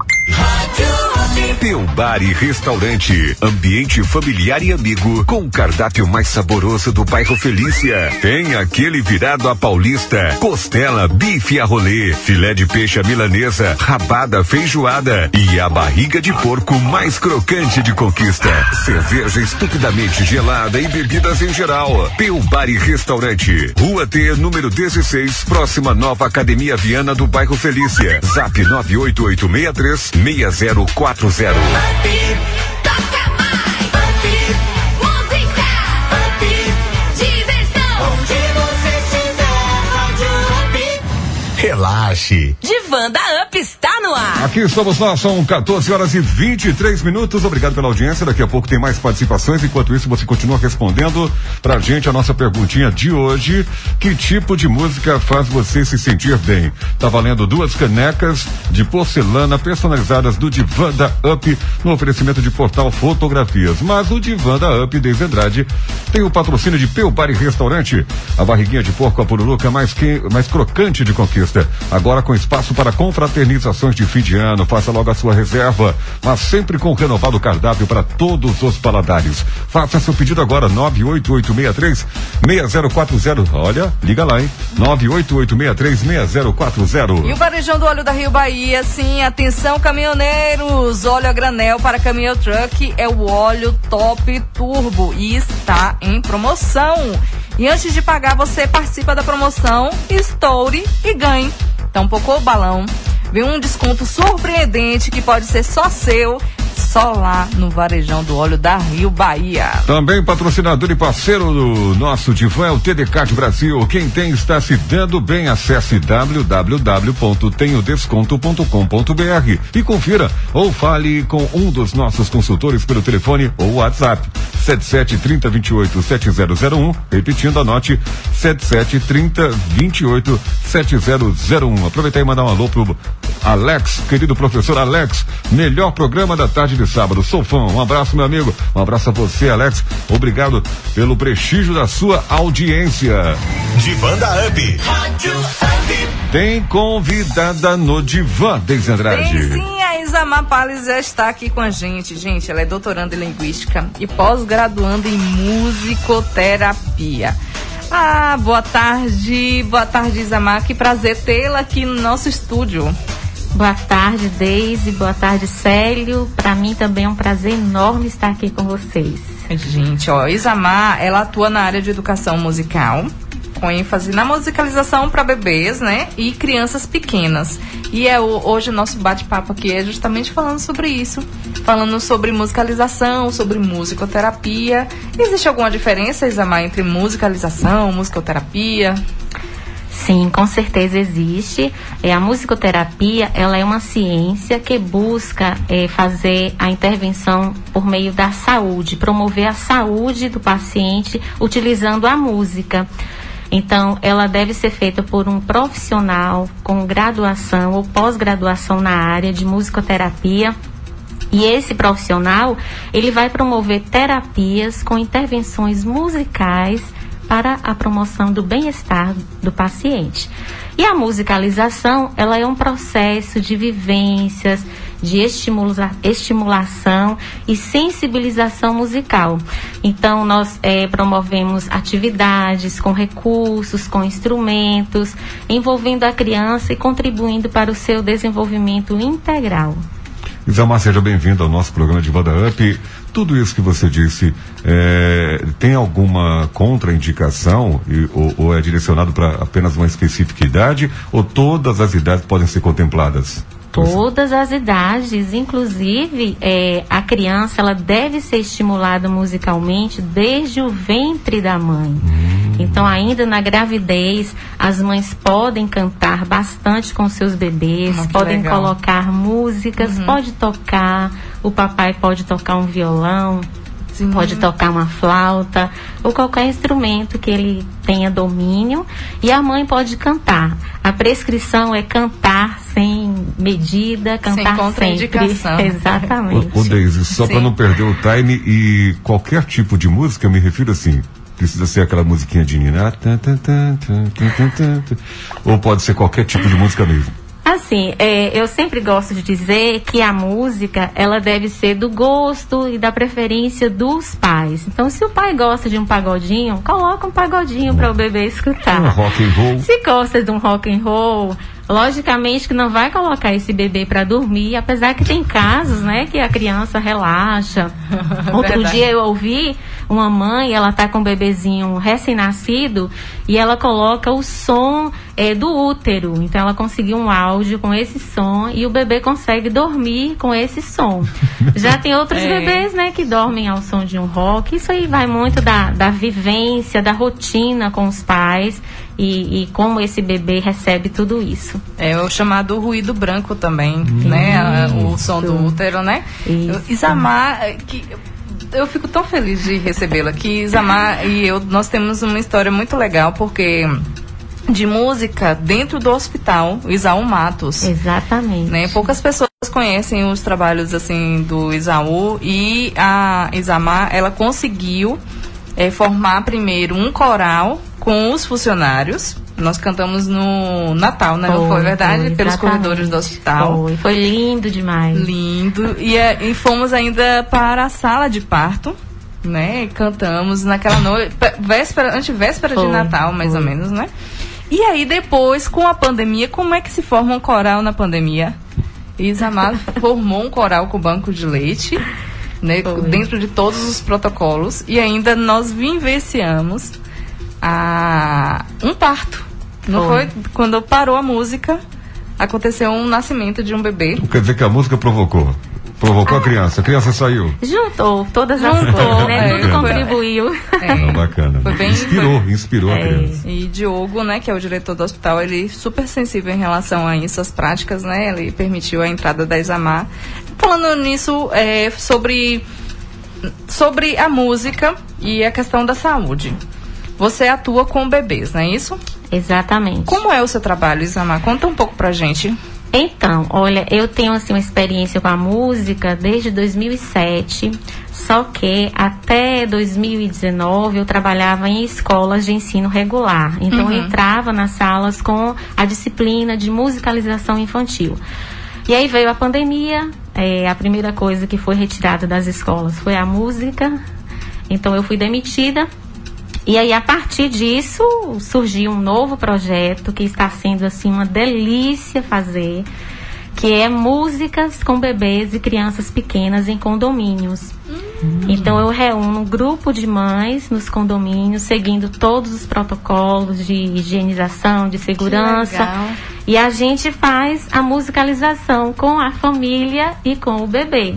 Teu Bar e Restaurante, ambiente familiar e amigo, com o cardápio mais saboroso do bairro Felícia. Tem aquele virado a paulista, costela, bife a rolê, filé de peixe à milanesa, rabada feijoada e a barriga de porco mais crocante de conquista. Cerveja estupidamente gelada e bebidas em geral. Teu Bar e Restaurante, Rua T, número 16, próxima nova Academia Viana do bairro Felícia. Zap 98863 Relaxe. Divã da Up está no ar. Aqui estamos nós, são 14 horas e 23 minutos. Obrigado pela audiência. Daqui a pouco tem mais participações. Enquanto isso, você continua respondendo pra gente a nossa perguntinha de hoje. Que tipo de música faz você se sentir bem? Tá valendo duas canecas de porcelana personalizadas do Divã da Up no oferecimento de portal Fotografias. Mas o Divã da Up desde Andrade tem o patrocínio de Peu Bar e Restaurante. A barriguinha de porco a pururuca mais, que, mais crocante de conquista. Agora com espaço para confraternizações de fim de ano. Faça logo a sua reserva, mas sempre com renovado cardápio para todos os paladares. Faça seu pedido agora, 98863 6040. Olha, liga lá, hein? 98863 6040. E o varejão do óleo da Rio Bahia, sim, atenção caminhoneiros, óleo a granel para caminhão truck é o óleo top turbo e está em promoção. E antes de pagar, você participa da promoção, estoure e ganhe. Então, pocou o balão, vem um desconto surpreendente que pode ser só seu, só lá no varejão do óleo da Rio Bahia. Também patrocinador e parceiro do nosso divã é o de Brasil. Quem tem está se dando bem. Acesse www.tenhodesconto.com.br e confira ou fale com um dos nossos consultores pelo telefone ou WhatsApp 77 30 28 7001. Repetindo, anote 77 30 28 7001. Aproveitar e mandar um alô pro Alex, querido professor Alex, melhor programa da tarde de sábado. Sou fã. Um abraço, meu amigo. Um abraço a você, Alex. Obrigado pelo prestígio da sua audiência. Divã da Up. Tem convidada no divã, Deise Andrade. Tem sim, a Isamar Pales já está aqui com a gente. Gente, ela é doutoranda em Linguística e pós-graduanda em Musicoterapia. Ah, boa tarde, boa tarde, Isamar. Que prazer tê-la aqui no nosso estúdio. Boa tarde, Deise. Boa tarde, Célio. Para mim também é um prazer enorme estar aqui com vocês. Gente, ó, Isamar, ela atua na área de educação musical, com ênfase na musicalização para bebês, né? E crianças pequenas. E é o- hoje o nosso bate-papo aqui é justamente falando sobre isso. Falando sobre musicalização, sobre musicoterapia. Existe alguma diferença, Isamar, entre musicalização, musicoterapia? Sim, com certeza existe. É, a musicoterapia ela é uma ciência que busca é, fazer a intervenção por meio da saúde, promover a saúde do paciente utilizando a música. Então, ela deve ser feita por um profissional com graduação ou pós-graduação na área de musicoterapia. E esse profissional, ele vai promover terapias com intervenções musicais para a promoção do bem-estar do paciente. E a musicalização, ela é um processo de vivências, de estimula- estimulação e sensibilização musical. Então, nós eh, promovemos atividades com recursos, com instrumentos, envolvendo a criança e contribuindo para o seu desenvolvimento integral. Isamar, seja bem-vindo ao nosso programa de Vanda Up. Tudo isso que você disse, é, tem alguma contraindicação e- ou, ou é direcionado para apenas uma específica idade ou todas as idades podem ser contempladas? Todas as idades, inclusive eh, a criança, ela deve ser estimulada musicalmente desde o ventre da mãe. Então, ainda na gravidez, as mães podem cantar bastante com seus bebês, Ah, podem legal. colocar músicas, pode tocar, o papai pode tocar um violão, pode tocar uma flauta ou qualquer instrumento que ele tenha domínio e a mãe pode cantar. A prescrição é cantar sem medida, cantar contraindicação. sempre. Exatamente. Ô, ô Deise, só para Sim. não perder o time e qualquer tipo de música, eu me refiro assim. Precisa ser aquela musiquinha de Nina. Ou pode ser qualquer tipo de música mesmo. Assim, é, eu sempre gosto de dizer que a música ela deve ser do gosto e da preferência dos pais. Então, se o pai gosta de um pagodinho, coloca um pagodinho para o bebê escutar. Um rock and roll. Se gosta de um rock and roll, logicamente que não vai colocar esse bebê para dormir, apesar que tem casos, né, que a criança relaxa. [laughs] Outro Verdade. dia eu ouvi uma mãe, ela tá com um bebezinho recém-nascido e ela coloca o som eh, do útero. Então ela conseguiu um áudio com esse som e o bebê consegue dormir com esse som. [laughs] Já tem outros É. bebês, né, que dormem ao som de um rock. Isso aí vai muito da, da vivência, da rotina com os pais e, e como esse bebê recebe tudo isso. É o chamado ruído branco também, né? A- O som do útero, né? Eu- Isamar, que eu fico tão feliz de recebê-la aqui. Isamar e eu, nós temos uma história muito legal, porque de música dentro do hospital, o Isaú Matos. Exatamente. Né? Poucas pessoas conhecem os trabalhos assim do Isaú e a Isamar, ela conseguiu eh, formar primeiro um coral com os funcionários. Nós cantamos no Natal, né? Não foi verdade? foi, Pelos corredores do hospital. Foi, foi lindo demais. Lindo. E, eh, e fomos ainda para a sala de parto, né? E cantamos naquela noite, pe- véspera, antevéspera de Foi, Natal, mais ou menos, né? E aí depois, com a pandemia, como é que se forma um coral na pandemia? Isamar [laughs] formou um coral com banco de leite, né? Dentro de todos os protocolos. E ainda nós vivenciamos a, um parto. Não Foi. foi? Quando parou a música, aconteceu um nascimento de um bebê. Quer dizer que a música provocou. Provocou a criança. A criança saiu. Juntou todas as Juntou, coisas, né? é. Tudo contribuiu. Ah, bacana. Foi bem- inspirou, inspirou a É. criança. E Diogo, né, que é o diretor do hospital, ele é super sensível em relação a isso, as práticas, né? Ele permitiu a entrada da Isamar. Falando nisso, é, sobre, sobre a música e a questão da saúde. Você atua com bebês, não é isso? Exatamente. Como é o seu trabalho, Isamar? Conta um pouco pra gente. Então, olha, eu tenho assim uma experiência com a música desde 2007, só que até 2019 eu trabalhava em escolas de ensino regular. Então Uhum. eu entrava nas salas com a disciplina de musicalização infantil. E aí veio a pandemia, é, a primeira coisa que foi retirada das escolas foi a música. Então eu fui demitida e aí, a partir disso, surgiu um novo projeto que está sendo assim uma delícia fazer, que é músicas com bebês e crianças pequenas em condomínios. Então eu reúno um grupo de mães nos condomínios, seguindo todos os protocolos de higienização, de segurança. E a gente faz a musicalização com a família e com o bebê.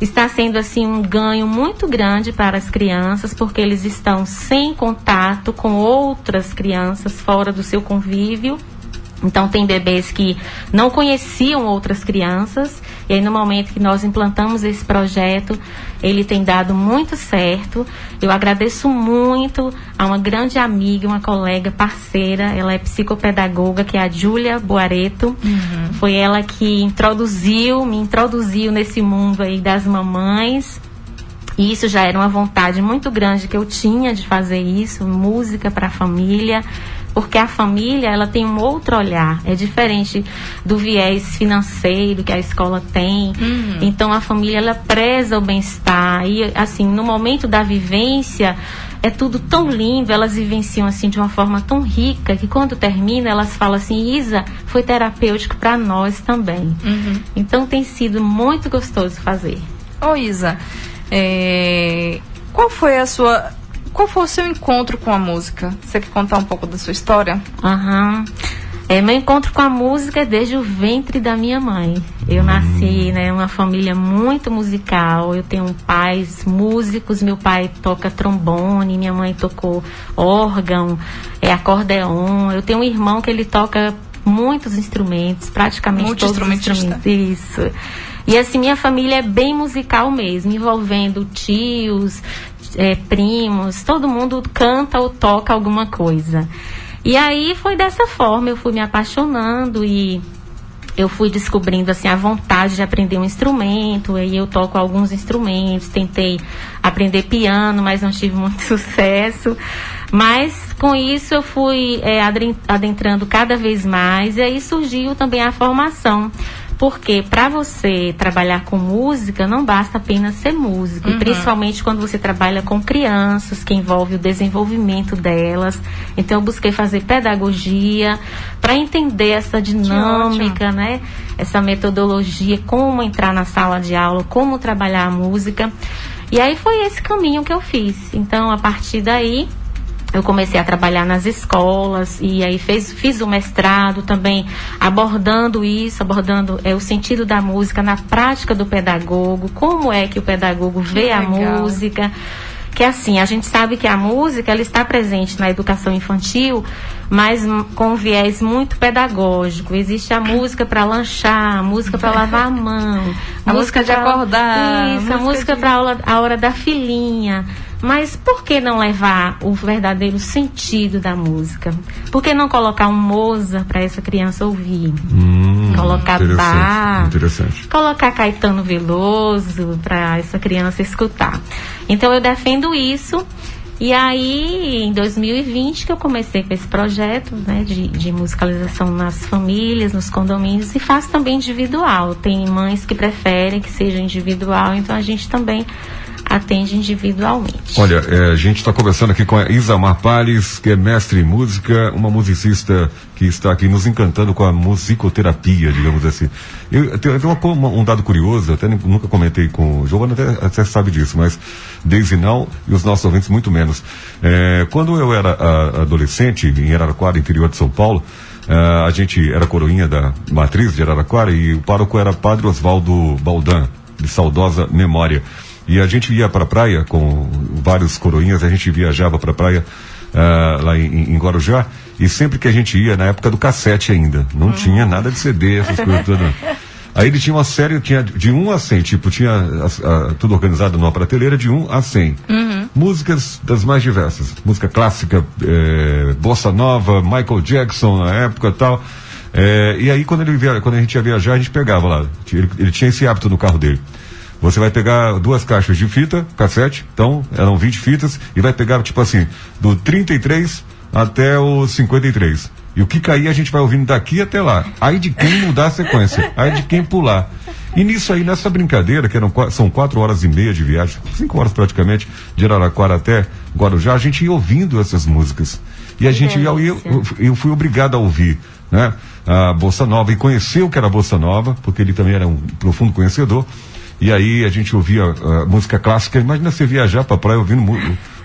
Está sendo assim um ganho muito grande para as crianças, porque eles estão sem contato com outras crianças fora do seu convívio. Então tem bebês que não conheciam outras crianças e aí no momento que nós implantamos esse projeto, ele tem dado muito certo. Eu agradeço muito a uma grande amiga, uma colega parceira, ela é psicopedagoga, que é a Júlia Boareto. Foi ela que introduziu, me introduziu nesse mundo aí das mamães. E isso já era uma vontade muito grande que eu tinha de fazer isso, música para a família, porque a família ela tem um outro olhar, é diferente do viés financeiro que a escola tem. Então a família ela preza o bem-estar e assim no momento da vivência é tudo tão lindo, elas vivenciam assim de uma forma tão rica que quando termina elas falam assim, Isa, foi terapêutico para nós também. Então tem sido muito gostoso fazer. Ô Isa, é, qual foi a sua. Qual foi o seu encontro com a música? Você quer contar um pouco da sua história? Aham. É, meu encontro com a música é desde o ventre da minha mãe. Eu nasci né, uma família muito musical. Eu tenho pais músicos. Meu pai toca trombone, minha mãe tocou órgão, é, acordeon. Eu tenho um irmão que ele toca muitos instrumentos, praticamente todos os instrumentos. Isso. E assim, minha família é bem musical mesmo, envolvendo tios, é, primos, todo mundo canta ou toca alguma coisa. E aí foi dessa forma, eu fui me apaixonando e eu fui descobrindo assim a vontade de aprender um instrumento, aí eu toco alguns instrumentos, tentei aprender piano, mas não tive muito [laughs] sucesso. Mas com isso eu fui é, adentrando cada vez mais e aí surgiu também a formação. Porque para você trabalhar com música, não basta apenas ser músico, e Uhum. principalmente quando você trabalha com crianças, que envolve o desenvolvimento delas. Então eu busquei fazer pedagogia para entender essa dinâmica, né? Essa metodologia, como entrar na sala de aula, como trabalhar a música. E aí foi esse caminho que eu fiz. Então, a partir daí, eu comecei a trabalhar nas escolas e aí fez, fiz o mestrado também abordando isso, abordando é, o sentido da música na prática do pedagogo, como é que o pedagogo vê a música. Que assim, a gente sabe que a música ela está presente na educação infantil, mas com um viés muito pedagógico. Existe a música para lanchar, a música para lavar a mão, [laughs] A música de pra- acordar, Isso, a a música música de- para a hora da filhinha. Mas por que não levar o verdadeiro sentido da música? Por que não colocar um Mozart para essa criança ouvir? Hum, Colocar interessante, Bach. Interessante. Colocar Caetano Veloso para essa criança escutar. Então eu defendo isso. E aí, em 2020, que eu comecei com esse projeto né, de, de musicalização nas famílias, nos condomínios, e faço também individual. Tem mães que preferem que seja individual, então a gente também atende individualmente. Olha, é, a gente está conversando aqui com a Isamar Palles, que é mestre em música, uma musicista que está aqui nos encantando com a musicoterapia, digamos assim. Eu, tenho, um dado curioso, até nunca comentei com o Giovanna, até, até sabe disso, mas Deise não e os nossos ouvintes muito menos. É, quando eu era a- adolescente, em Araraquara, interior de São Paulo, ah, a gente era coroinha da matriz de Araraquara e o pároco era Padre Oswaldo Baldan, de saudosa memória. E a gente ia para a praia com vários coroinhas, a gente viajava para a praia ah, lá em, em Guarujá, e sempre que a gente ia, na época do cassete ainda, não tinha nada de CD, essas coisas todas. Aí ele tinha uma série, tinha de 1 a 100, tipo, tinha as- a- tudo organizado numa prateleira de 1 a 100. Músicas das mais diversas. Música clássica, eh, bossa nova, Michael Jackson na época e tal. Eh, e aí quando, ele via, quando a gente ia viajar, a gente pegava lá. Ele, ele tinha esse hábito no carro dele. Você vai pegar duas caixas de fita, cassete, então eram 20 fitas, e vai pegar, tipo assim, do 33 até o 53. E o que cair a gente vai ouvindo daqui até lá. Aí de quem mudar a sequência, aí de quem pular. E nisso aí, nessa brincadeira, que eram, são quatro horas e meia de viagem, cinco horas praticamente, de Araraquara até Guarujá, a gente ia ouvindo essas músicas. E a gente ia, eu, eu fui obrigado a ouvir, né? A Bossa Nova e conhecer o que era a Bossa Nova, porque ele também era um profundo conhecedor. E aí a gente ouvia ah, música clássica. Imagina você viajar pra praia ouvindo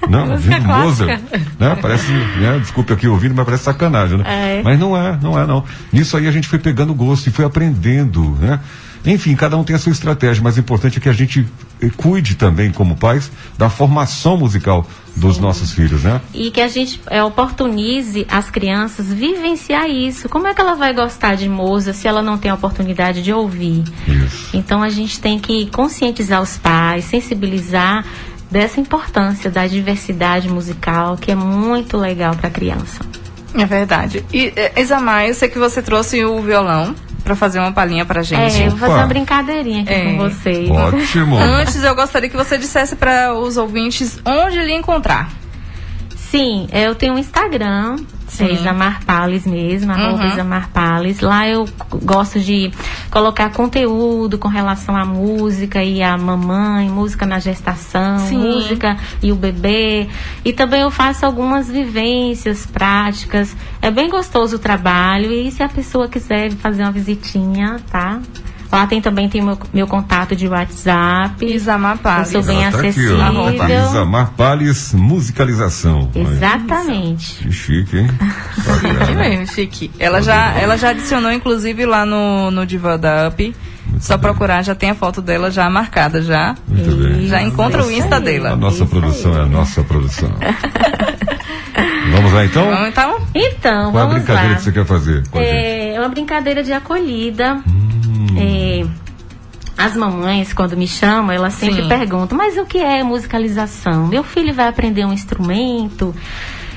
não, Música ouvindo clássica. Mozart. Né? Parece, né? Desculpe aqui ouvindo, mas parece sacanagem, né? É. Mas não é, não é não. Nisso aí a gente foi pegando gosto e foi aprendendo, né? Enfim, cada um tem a sua estratégia, mas o importante é que a gente eh, cuide também, como pais, da formação musical dos nossos filhos, né? E que a gente é, oportunize as crianças vivenciar isso. Como é que ela vai gostar de Mozart se ela não tem a oportunidade de ouvir? Então a gente tem que conscientizar os pais, sensibilizar dessa importância da diversidade musical, que é muito legal para a criança. É verdade. E, eh, Isamar, eu sei que você trouxe o violão pra fazer uma palhinha pra gente. É, eu vou fazer uma brincadeirinha aqui É. com vocês. Ótimo. Antes, eu gostaria que você dissesse para os ouvintes onde lhe encontrar. Sim, eu tenho um Instagram, Sim. é Isamar Pales mesmo, arroba Uhum. Isamar Pales. Lá eu gosto de colocar conteúdo com relação à música e à mamãe, música na gestação, Sim. música e o bebê. E também eu faço algumas vivências práticas. É bem gostoso o trabalho e se a pessoa quiser fazer uma visitinha, tá? Lá tem também tem meu, meu contato de WhatsApp. Isamar Pales. Eu sou bem Ela tá aqui, acessível. ó. Isamar Palles Musicalização. Olha. Exatamente. Que chique, hein? [laughs] Que mesmo, chique. Ela já, ela já adicionou, inclusive, lá no, no Diva da Up. Só procurar, já tem a foto dela já marcada já. Muito bem. Já encontra o Insta A dela. nossa produção é a nossa produção. [laughs] Vamos lá então? Vamos então? Então, Qual é a vamos brincadeira lá. que você quer fazer com a gente? É uma brincadeira de acolhida. É, as mamães, quando me chamam, elas sempre Sim. perguntam: mas o que é musicalização? Meu filho vai aprender um instrumento?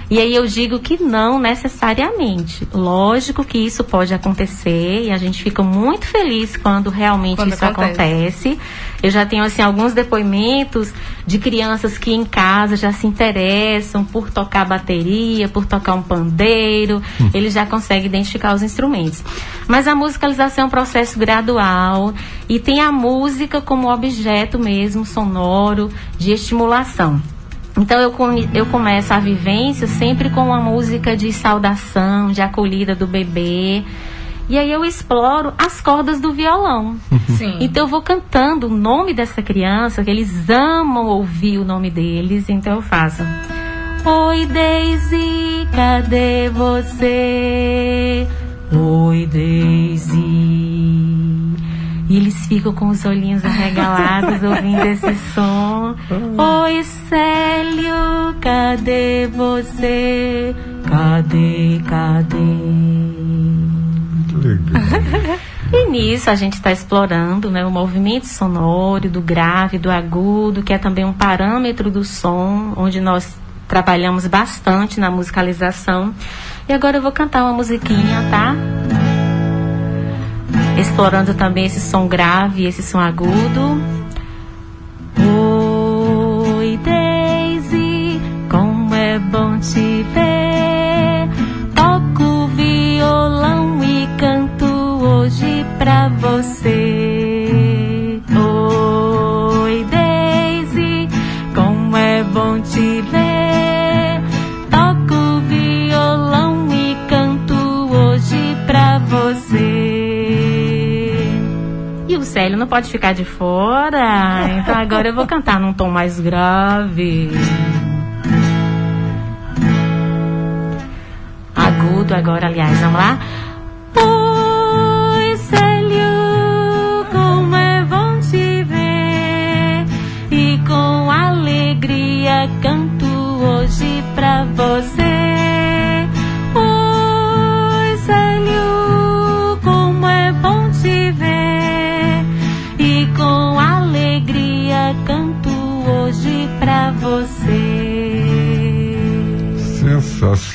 E aí eu digo que não necessariamente. Lógico que isso pode acontecer e a gente fica muito feliz quando realmente Quando isso acontece. acontece. Eu já tenho assim alguns depoimentos de crianças que em casa já se interessam por tocar bateria, por tocar um pandeiro, eles já conseguem identificar os instrumentos. Mas a musicalização é um processo gradual e tem a música como objeto mesmo sonoro de estimulação. Então eu, come- eu começo a vivência sempre com uma música de saudação, de acolhida do bebê. E aí eu exploro as cordas do violão. Sim. Então eu vou cantando o nome dessa criança, que eles amam ouvir o nome deles, então eu faço. Oi Daisy, cadê você? Oi Daisy. E eles ficam com os olhinhos arregalados ouvindo esse som. Oi Célio, cadê você? Cadê, cadê? [laughs] E nisso a gente está explorando né, o movimento sonoro do grave, do agudo, que é também um parâmetro do som, onde nós trabalhamos bastante na musicalização. E agora eu vou cantar uma musiquinha, tá? Explorando também esse som grave, esse som agudo. Oi, Daisy, como é bom te ver. Toco violão e canto hoje pra você. Não pode ficar de fora, então agora eu vou cantar num tom mais grave. Agudo agora, aliás, vamos lá. Canto hoje pra você.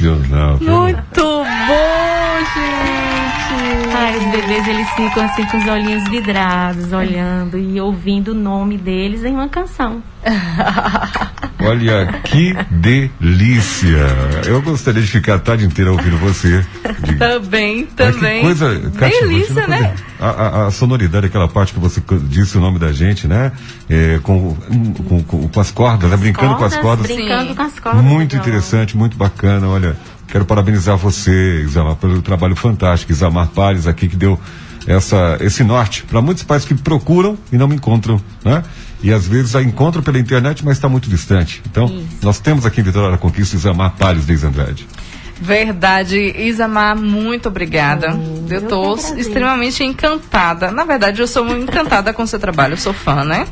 Sensacional. Muito bom, gente! Ai, os bebês eles ficam assim com os olhinhos vidrados, olhando e ouvindo o nome deles em uma canção. [laughs] Olha que delícia. Eu gostaria de ficar a tarde inteira ouvindo você. De- Também, também. Que coisa Delícia, né? A, a- a sonoridade, aquela parte que você disse o nome da gente, né? É, com, com, com, com as cordas, né? Brincando com as cordas. Brincando com as cordas. Muito violão. interessante, muito bacana. Olha, quero parabenizar você, Isamar, pelo trabalho fantástico. Isamar Palles aqui que deu essa, esse norte para muitos pais que procuram e não me encontram, né? E às vezes a encontram pela internet, mas está muito distante. Então, nós temos aqui em Vitória da Conquista Isamar Palles desde Andrade. Verdade, Isamar, muito obrigada. eu tô que agradeço. extremamente encantada. Na verdade, eu sou muito encantada com o seu trabalho, eu sou fã, né?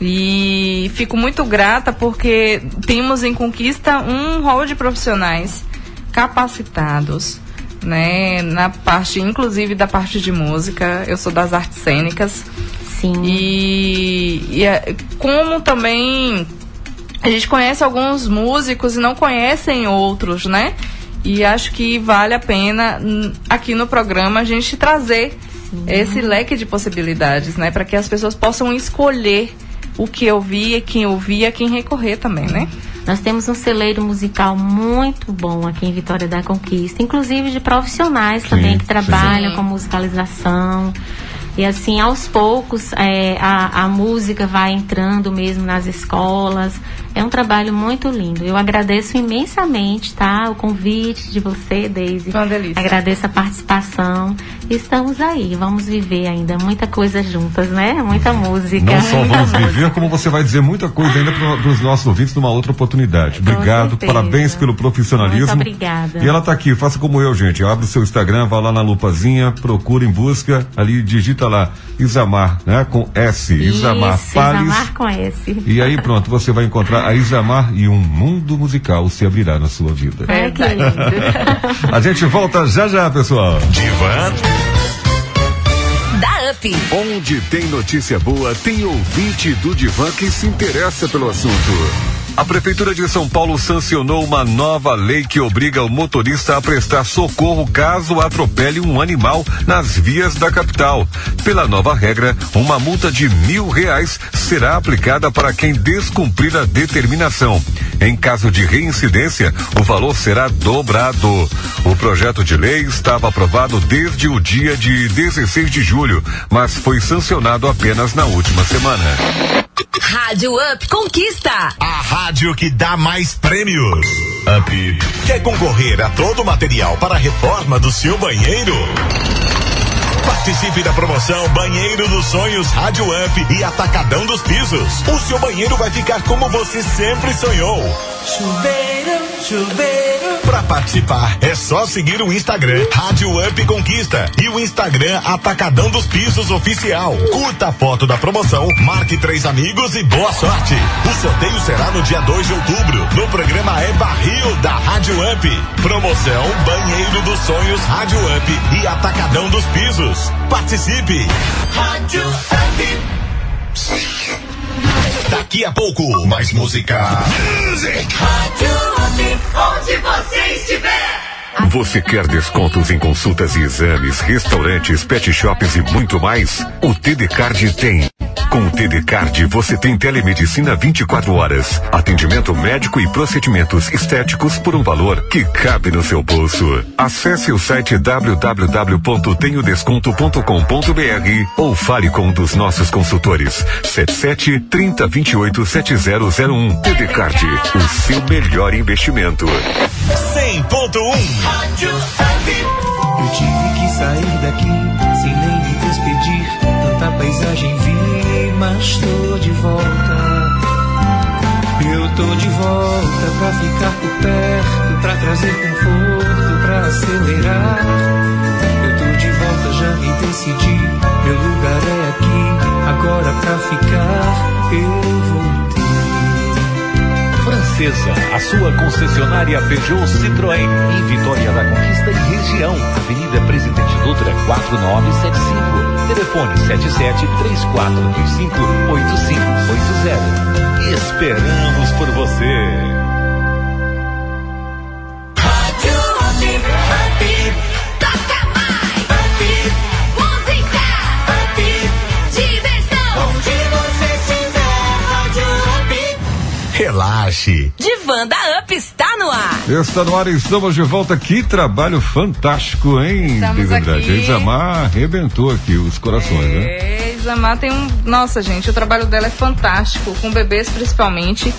E fico muito grata porque temos em Conquista um rol de profissionais capacitados, né? Na parte, inclusive da parte de música. Eu sou das artes cênicas. Sim. E, e é- como também a gente conhece alguns músicos e não conhecem outros, né? E acho que vale a pena hum, aqui no programa a gente trazer esse leque de possibilidades, né? Para que as pessoas possam escolher o que ouvir, quem ouvir, a quem recorrer também, né? Nós temos um celeiro musical muito bom aqui em Vitória da Conquista, inclusive de profissionais Sim, também que sim. trabalham Sim. com musicalização. E assim, aos poucos, é, a, a música vai entrando mesmo nas escolas. É um trabalho muito lindo. Eu agradeço imensamente, tá? O convite de você, Deise. Foi uma delícia. Agradeço a participação. Estamos aí. Vamos viver ainda muita coisa juntas, né? Muita música. Não só vamos viver, como você vai dizer muita coisa ainda para os nossos ouvintes numa outra oportunidade. Obrigado, certeza. parabéns pelo profissionalismo. Muito obrigada. E ela tá aqui, faça como eu, gente. Abre o seu Instagram, vá lá na lupazinha, procura em busca, ali digita lá Isamar, né? Com S, Isamar Isso, Palles. Isamar com S. E aí pronto, você vai encontrar a Isamar e um mundo musical se abrirá na sua vida. Ai, que lindo. [laughs] A gente volta já já, pessoal. Divan Da UP. Onde tem notícia boa, tem ouvinte do Divan que se interessa pelo assunto. A Prefeitura de São Paulo sancionou uma nova lei que obriga o motorista a prestar socorro caso atropele um animal nas vias da capital. Pela nova regra, uma multa de mil reais será aplicada para quem descumprir a determinação. Em caso de reincidência, o valor será dobrado. O projeto de lei estava aprovado desde o dia de 16 de julho, mas foi sancionado apenas na última semana. Rádio Up Conquista. A rádio que dá mais prêmios. Up. Quer concorrer a todo o material para a reforma do seu banheiro? Participe da promoção Banheiro dos Sonhos Rádio Up e Atacadão dos Pisos. O seu banheiro vai ficar como você sempre sonhou. Chuveiro, chuveiro. Para participar, é só seguir o Instagram Rádio Up Conquista e o Instagram Atacadão dos Pisos Oficial. Curta a foto da promoção, marque três amigos e boa sorte. O sorteio será no dia 2 de outubro, no programa É Barril da Rádio Up. Promoção Banheiro dos Sonhos Rádio Up e Atacadão dos Pisos. Participe! Rádio Up. Daqui a pouco, mais música. Music! Rádio. Onde você estiver. Você quer descontos em consultas e exames, restaurantes, pet shops e muito mais? O TD Card tem. Com o TD Card você tem telemedicina 24 horas, atendimento médico e procedimentos estéticos por um valor que cabe no seu bolso. Acesse o site www.tenhodesconto.com.br ou fale com um dos nossos consultores. 77 30 28 7001. TD Card, o seu melhor investimento. 100.1 Rádio. Eu tive que sair daqui sem nem me despedir. Tanta paisagem vi, mas tô de volta. Eu tô de volta pra ficar por perto, pra trazer conforto, pra acelerar. Eu tô de volta, já me decidi. Meu lugar é aqui, agora pra ficar. Eu voltei. Francesa, a sua concessionária Peugeot Citroën, em Vitória da Conquista e região. Avenida Presidente Dutra, 4975. Telefone 77 3425 8580. Esperamos por você. Rádio Up. Relaxe. Divanda Up está no ar. Está no ar, estamos de volta. Que trabalho fantástico, hein, Estamos Desandrade? aqui. A Isamar arrebentou aqui os corações, né? É, Isamar tem um. Nossa, gente, o trabalho dela é fantástico, com bebês principalmente.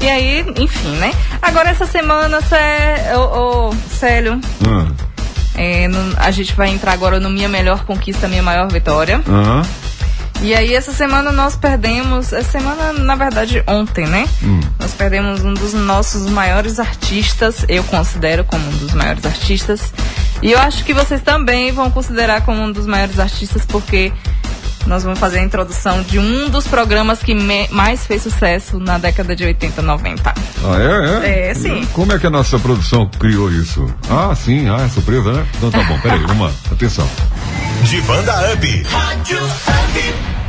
E aí, enfim, né? Agora essa semana, Cé... ô, ô, Célio, Ah, é, no- a gente vai entrar agora no Minha Melhor Conquista, Minha Maior Vitória. aham. E aí essa semana nós perdemos, essa semana na verdade ontem, né? Hum. Nós perdemos um dos nossos maiores artistas, eu considero como um dos maiores artistas. E eu acho que vocês também vão considerar como um dos maiores artistas porque nós vamos fazer a introdução de um dos programas que me- mais fez sucesso na década de 80, 90. Ah, é? É? É, sim. Como é que a nossa produção criou isso? Ah, sim, ah, é surpresa, né? Então tá bom, peraí, vamos lá, atenção. Divanda Up. Rádio Up.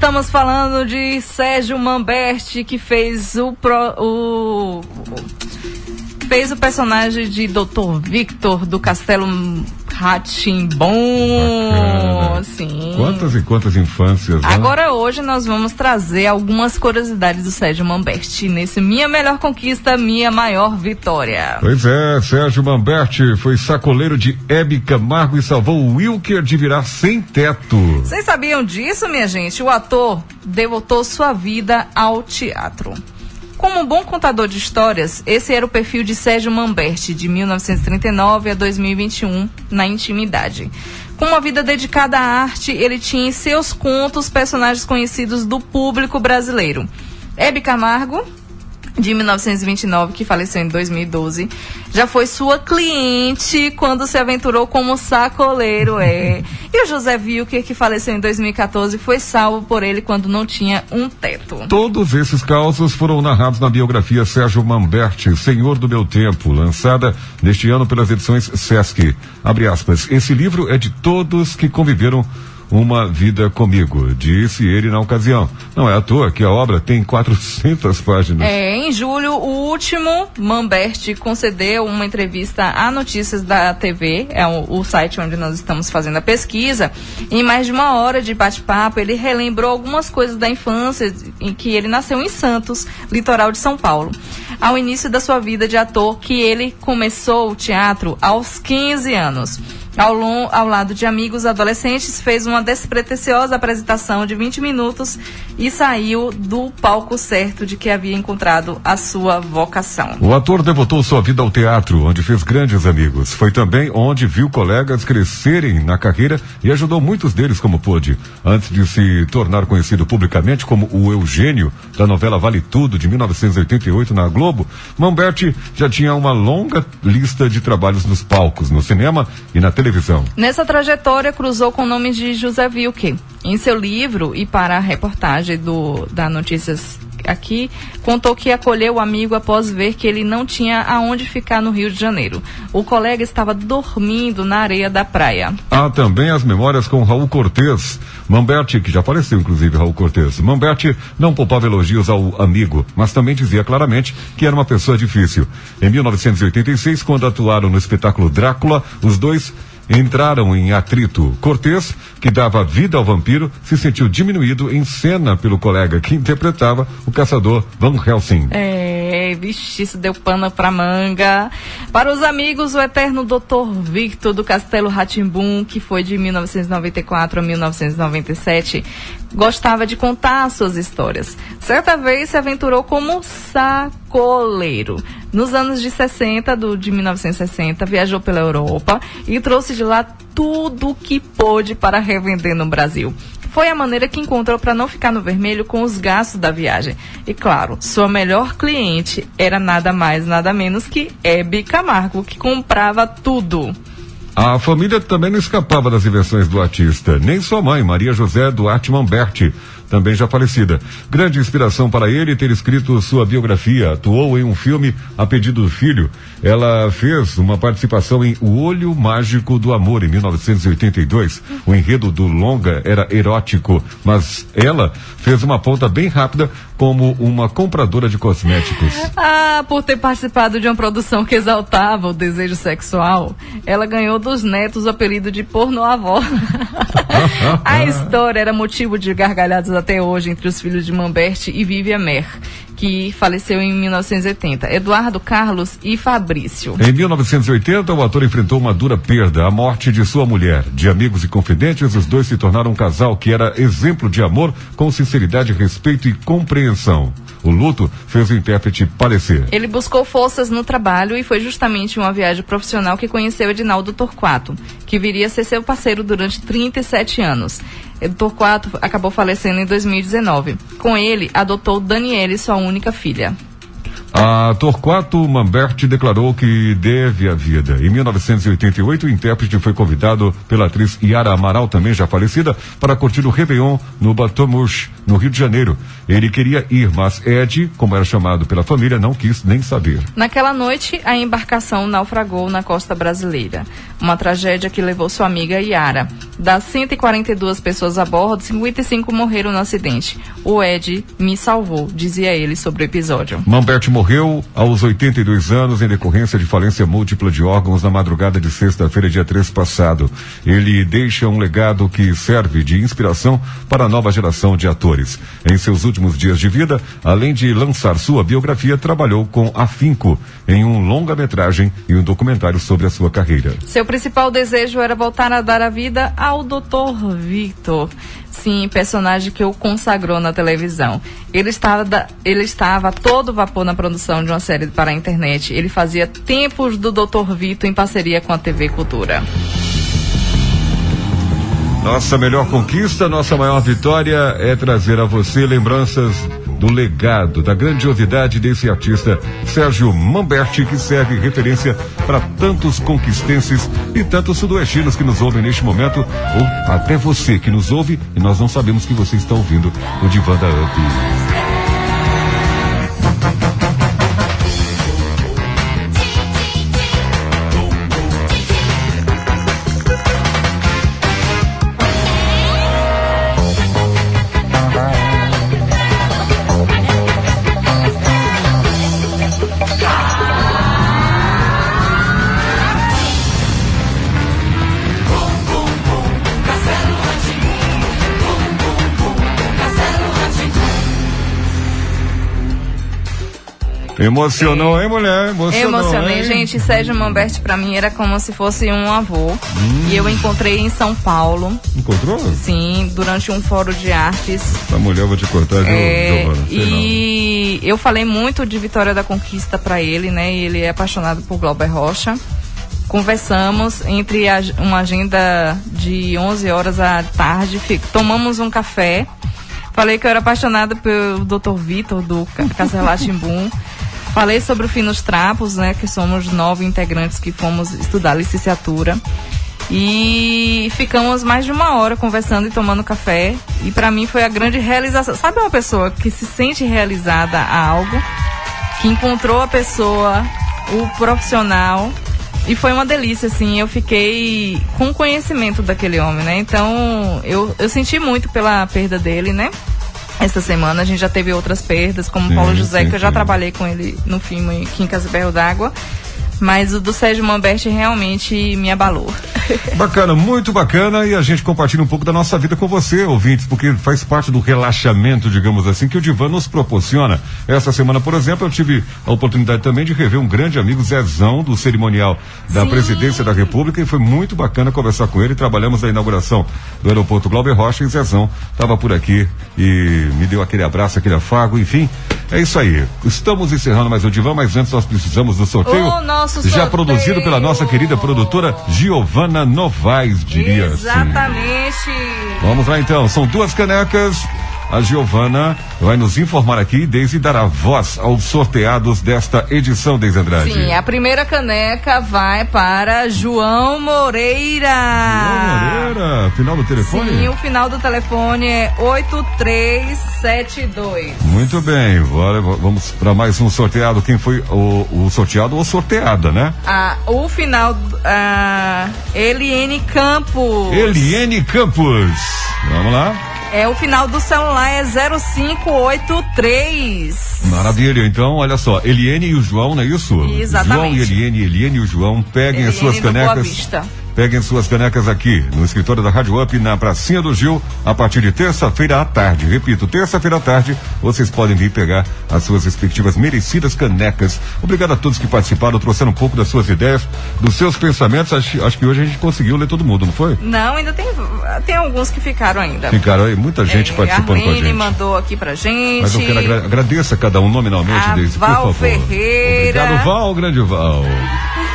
Estamos falando de Sérgio Mamberti, que fez o, pro, o, fez o personagem de Dr. Victor do Castelo Ratimbom. Sim. Quantas e quantas infâncias, né? Agora hoje nós vamos trazer algumas curiosidades do Sérgio Mamberti nesse Minha Melhor Conquista, Minha Maior Vitória. Pois é, Sérgio Mamberti foi sacoleiro de Hebe Camargo e salvou o Wilker de virar sem teto. Vocês sabiam disso, minha gente? O ator devotou sua vida ao teatro. Como um bom contador de histórias, esse era o perfil de Sérgio Mamberti, de 1939 a 2021, na intimidade. Com uma vida dedicada à arte, ele tinha em seus contos personagens conhecidos do público brasileiro. Hebe Camargo, de 1929, que faleceu em 2012, já foi sua cliente quando se aventurou como sacoleiro, é. [laughs] E o José Wilker, que faleceu em 2014, foi salvo por ele quando não tinha um teto. Todos esses casos foram narrados na biografia Sérgio Mamberti, Senhor do Meu Tempo, lançada neste ano pelas edições Sesc. Abre aspas. Esse livro é de todos que conviveram uma vida comigo, disse ele na ocasião. Não é à toa que a obra tem 400 páginas. É, em julho, o último Mamberti concedeu uma entrevista a Notícias da TV, é o, o site onde nós estamos fazendo a pesquisa. Em mais de uma hora de bate-papo, ele relembrou algumas coisas da infância em que ele nasceu em Santos, litoral de São Paulo. Ao início da sua vida de ator, que ele começou o teatro aos 15 anos. Ao, long, ao, lado de amigos adolescentes, fez uma despretensiosa apresentação de 20 minutos e saiu do palco certo de que havia encontrado a sua vocação. O ator devotou sua vida ao teatro, onde fez grandes amigos. Foi também onde viu colegas crescerem na carreira e ajudou muitos deles como pôde. Antes de se tornar conhecido publicamente como o Eugênio, da novela Vale Tudo, de 1988, na Globo, Mamberti já tinha uma longa lista de trabalhos nos palcos, no cinema e na televisão. Nessa trajetória, cruzou com o nome de José Wilke. Em seu livro e para a reportagem do, da Notícias aqui, contou que acolheu o amigo após ver que ele não tinha aonde ficar no Rio de Janeiro. O colega estava dormindo na areia da praia. Há também as memórias com Raul Cortez. Mamberti, que já faleceu inclusive Raul Cortez. Mamberti não poupava elogios ao amigo, mas também dizia claramente que era uma pessoa difícil. Em 1986, quando atuaram no espetáculo Drácula, os dois entraram em atrito. Cortez, que dava vida ao vampiro, se sentiu diminuído em cena pelo colega que interpretava o caçador Van Helsing. É, vixe, isso deu pano pra manga. Para os amigos, o eterno Dr. Victor do Castelo Ratimbum, que foi de 1994 a 1997, gostava de contar suas histórias. Certa vez se aventurou como sacoleiro. Nos anos de 60, do, de 1960, viajou pela Europa e trouxe de lá tudo o que pôde para revender no Brasil. Foi a maneira que encontrou para não ficar no vermelho com os gastos da viagem. E claro, sua melhor cliente era nada mais, nada menos que Hebe Camargo, que comprava tudo. A família também não escapava das invenções do artista, nem sua mãe, Maria José Duarte Mamberti, também já falecida. Grande inspiração para ele ter escrito sua biografia. Atuou em um filme a pedido do filho. Ela fez uma participação em O Olho Mágico do Amor, em 1982. O enredo do longa era erótico, mas ela fez uma ponta bem rápida como uma compradora de cosméticos. Ah, por ter participado de uma produção que exaltava o desejo sexual, ela ganhou dos netos o apelido de porno-avó. [laughs] a [laughs] história era motivo de gargalhadas até hoje entre os filhos de Mamberti e Vivian Mer, que faleceu em 1980, Eduardo Carlos e Fabrício. Em 1980, o ator enfrentou uma dura perda, a morte de sua mulher. De amigos e confidentes, os dois se tornaram um casal que era exemplo de amor, com sinceridade, respeito e compreensão. O luto fez o intérprete padecer. Ele buscou forças no trabalho e foi justamente uma viagem profissional que conheceu Edinaldo Torquato, que viria a ser seu parceiro durante 37 anos. Torquato acabou falecendo em 2019. Com ele, adotou Daniele, sua única filha. A Torquato Mamberti declarou que deve a vida. Em 1988, o intérprete foi convidado pela atriz Yara Amaral, também já falecida, para curtir o Réveillon no Batomouche, no Rio de Janeiro. Ele queria ir, mas Ed, como era chamado pela família, não quis nem saber. Naquela noite, a embarcação naufragou na costa brasileira. Uma tragédia que levou sua amiga Yara. Das 142 pessoas a bordo, 55 morreram no acidente. O Ed me salvou, dizia ele sobre o episódio. Mamberti morreu aos 82 anos em decorrência de falência múltipla de órgãos na madrugada de sexta-feira, dia 3 passado. Ele deixa um legado que serve de inspiração para a nova geração de atores. Em seus últimos dias de vida, além de lançar sua biografia, trabalhou com afinco em um longa-metragem e um documentário sobre a sua carreira. Seu principal desejo era voltar a dar a vida ao Dr. Victor. Sim, personagem que o consagrou na televisão. Ele estava, ele estava todo vapor na produção de uma série para a internet. Ele fazia tempos do Dr. Vitor em parceria com a TV Cultura. Nossa melhor conquista, nossa maior vitória é trazer a você lembranças do legado, da grandiosidade desse artista, Sérgio Mamberti, que serve referência para tantos conquistenses e tantos sudoestinos que nos ouvem neste momento, ou até você que nos ouve e nós não sabemos que você está ouvindo o Divã da Up. Emocionou, hein, mulher? Emocionou. Emocionei, hein? gente. Sérgio Mamberti pra mim era como se fosse um avô. E eu encontrei em São Paulo. Encontrou? Sim, durante um fórum de artes. Essa mulher eu vou te cortar, viu, É, Giovana? E eu falei muito de Vitória da Conquista pra ele, né? Ele é apaixonado por Glauber Rocha. Conversamos entre a- uma agenda de 11 horas à tarde, fi- tomamos um café. Falei que eu era apaixonada pelo Dr. Vitor, do Ca- Castelá Timbum. [laughs] Falei sobre o Fim nos Trapos, né? Que somos nove integrantes que fomos estudar licenciatura. E ficamos mais de uma hora conversando e tomando café. E pra mim foi a grande realização. Sabe uma pessoa que se sente realizada a algo? Que encontrou a pessoa, o profissional. E foi uma delícia, assim. Eu fiquei com conhecimento daquele homem, né? Então, eu, eu senti muito pela perda dele, né? Esta semana a gente já teve outras perdas, como Sim, Paulo José, sim, que eu já sim. trabalhei com ele no filme Quincas e Berro d'Água. Mas o do Sérgio Mamberti realmente me abalou. [laughs] Bacana, muito bacana e a gente compartilha um pouco da nossa vida com você, ouvintes, porque faz parte do relaxamento, digamos assim, que o Divã nos proporciona. Essa semana, por exemplo, eu tive a oportunidade também de rever um grande amigo, Zezão, do cerimonial da Presidência da República, e foi muito bacana conversar com ele. Trabalhamos na inauguração do aeroporto Glauber Rocha e Zezão estava por aqui e me deu aquele abraço, aquele afago, enfim. É isso aí. Estamos encerrando mais o Divã, mas antes nós precisamos do sorteio. O nosso já sorteio. produzido pela nossa querida produtora Giovana Novaes, diria assim. Exatamente. Vamos lá então, são duas canecas. A Giovana vai nos informar aqui, desde dar a voz aos sorteados desta edição, Deise Andrade. Sim, a primeira caneca vai para João Moreira. Moreira, final do telefone? Sim, o final do telefone é 8372. Muito bem, vamos para mais um sorteado. Quem foi o, o sorteado ou sorteada, né? Ah, o final, ah, Eliene Campos. Eliene Campos. Vamos lá. É o final do celular é 0583. Maravilha, então, olha só, Eliene e o João, não é isso? Exatamente. João e Eliene, Eliene e o João, peguem as Eliene suas do Boa canecas. Vista. Peguem suas canecas aqui no escritório da Rádio Up, na Pracinha do Gil, a partir de terça-feira à tarde. Repito, terça-feira à tarde, vocês podem vir pegar as suas respectivas merecidas canecas. Obrigado a todos que participaram, trouxeram um pouco das suas ideias, dos seus pensamentos. Acho, acho que hoje a gente conseguiu ler todo mundo, não foi? Não, ainda tem, tem alguns que ficaram ainda. Ficaram aí muita gente É, participando com a gente. mandou aqui pra gente. Mas eu quero agra agradeça a cada um nominalmente, A Deise, por Val favor. Ferreira. Obrigado, Val, grande Val.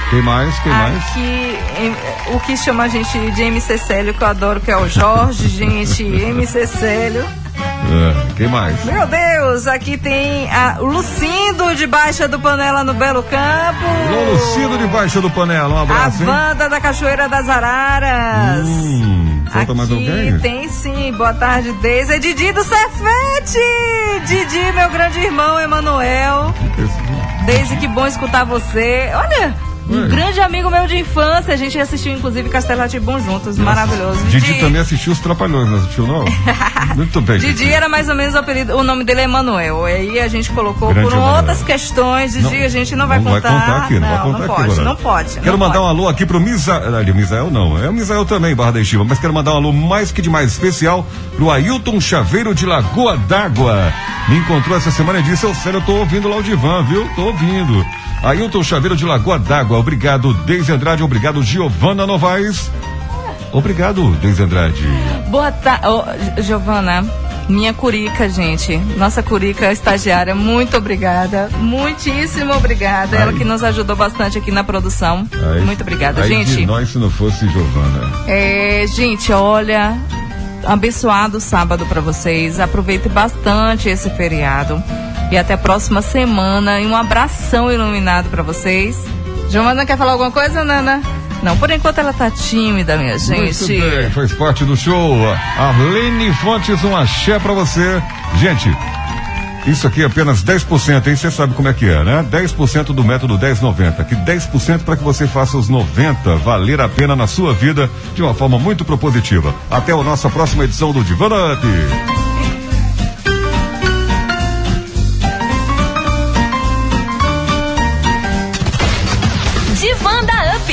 Quem mais? Quem mais? Aqui, em- o que chama a gente de MC Célio, que eu adoro, que é o Jorge, gente, MC Célio. É, quem mais? Meu Deus, aqui tem a o Lucindo de Baixa do Panela no Belo Campo. Alô, Lucido de Baixo do Panela, um A abraço, hein? banda da Cachoeira das Araras. Hum, falta mais Aqui alguém? tem sim, boa tarde, Deise. É Didi do Cefete! Didi, meu grande irmão, Emanuel. Deise, que bom escutar você. Olha, Um Ué. grande amigo meu de infância. A gente assistiu, inclusive, Castelo Ratibum juntos. Maravilhoso. Didi também assistiu os Trapalhões, não assistiu não? [laughs] Muito bem. Didi era mais ou menos o apelido, o nome dele é Emanuel. Aí a gente colocou Grande por Emanuel. outras questões. Didi, Não, a gente não vai não contar. vai contar aqui, não, vai contar não aqui pode, agora. não pode. Quero não mandar pode. um alô aqui pro Misael. Ali, Misael não, é o Misael também, Barra da Estiva, mas quero mandar um alô mais que demais especial pro Ailton Chaveiro de Lagoa d'Água. Me encontrou essa semana e disse: Ô, sério, eu tô ouvindo lá o Divan, viu? Tô ouvindo. Ailton Chaveiro de Lagoa d'Água. Obrigado, Deise Andrade. Obrigado, Giovana Novaes. Obrigado, Deise Andrade. Boa tarde, Giovana. Minha curica, gente. Nossa curica estagiária, muito obrigada. Muitíssimo obrigada. Ela Ai. que nos ajudou bastante aqui na produção. Aí- muito obrigada, aí gente. De nós se não fosse Giovana. É, gente, olha, abençoado sábado pra vocês. Aproveite bastante esse feriado. E até a próxima semana. E um abração iluminado pra vocês. Giovana quer falar alguma coisa, Nana? Não, por enquanto ela tá tímida, minha gente. Muito bem, faz parte do show. Arlene Fontes, um axé pra você. Gente, isso aqui é apenas 10%, hein? Você sabe como é que é, né? 10% do método 1090. Que 10% para que você faça os 90 valer a pena na sua vida de uma forma muito propositiva. Até a nossa próxima edição do Divana Up.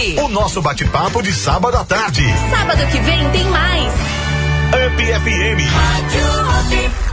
Up. O nosso bate-papo de sábado à tarde. Sábado que vem tem mais. Up FM. Rádio Up.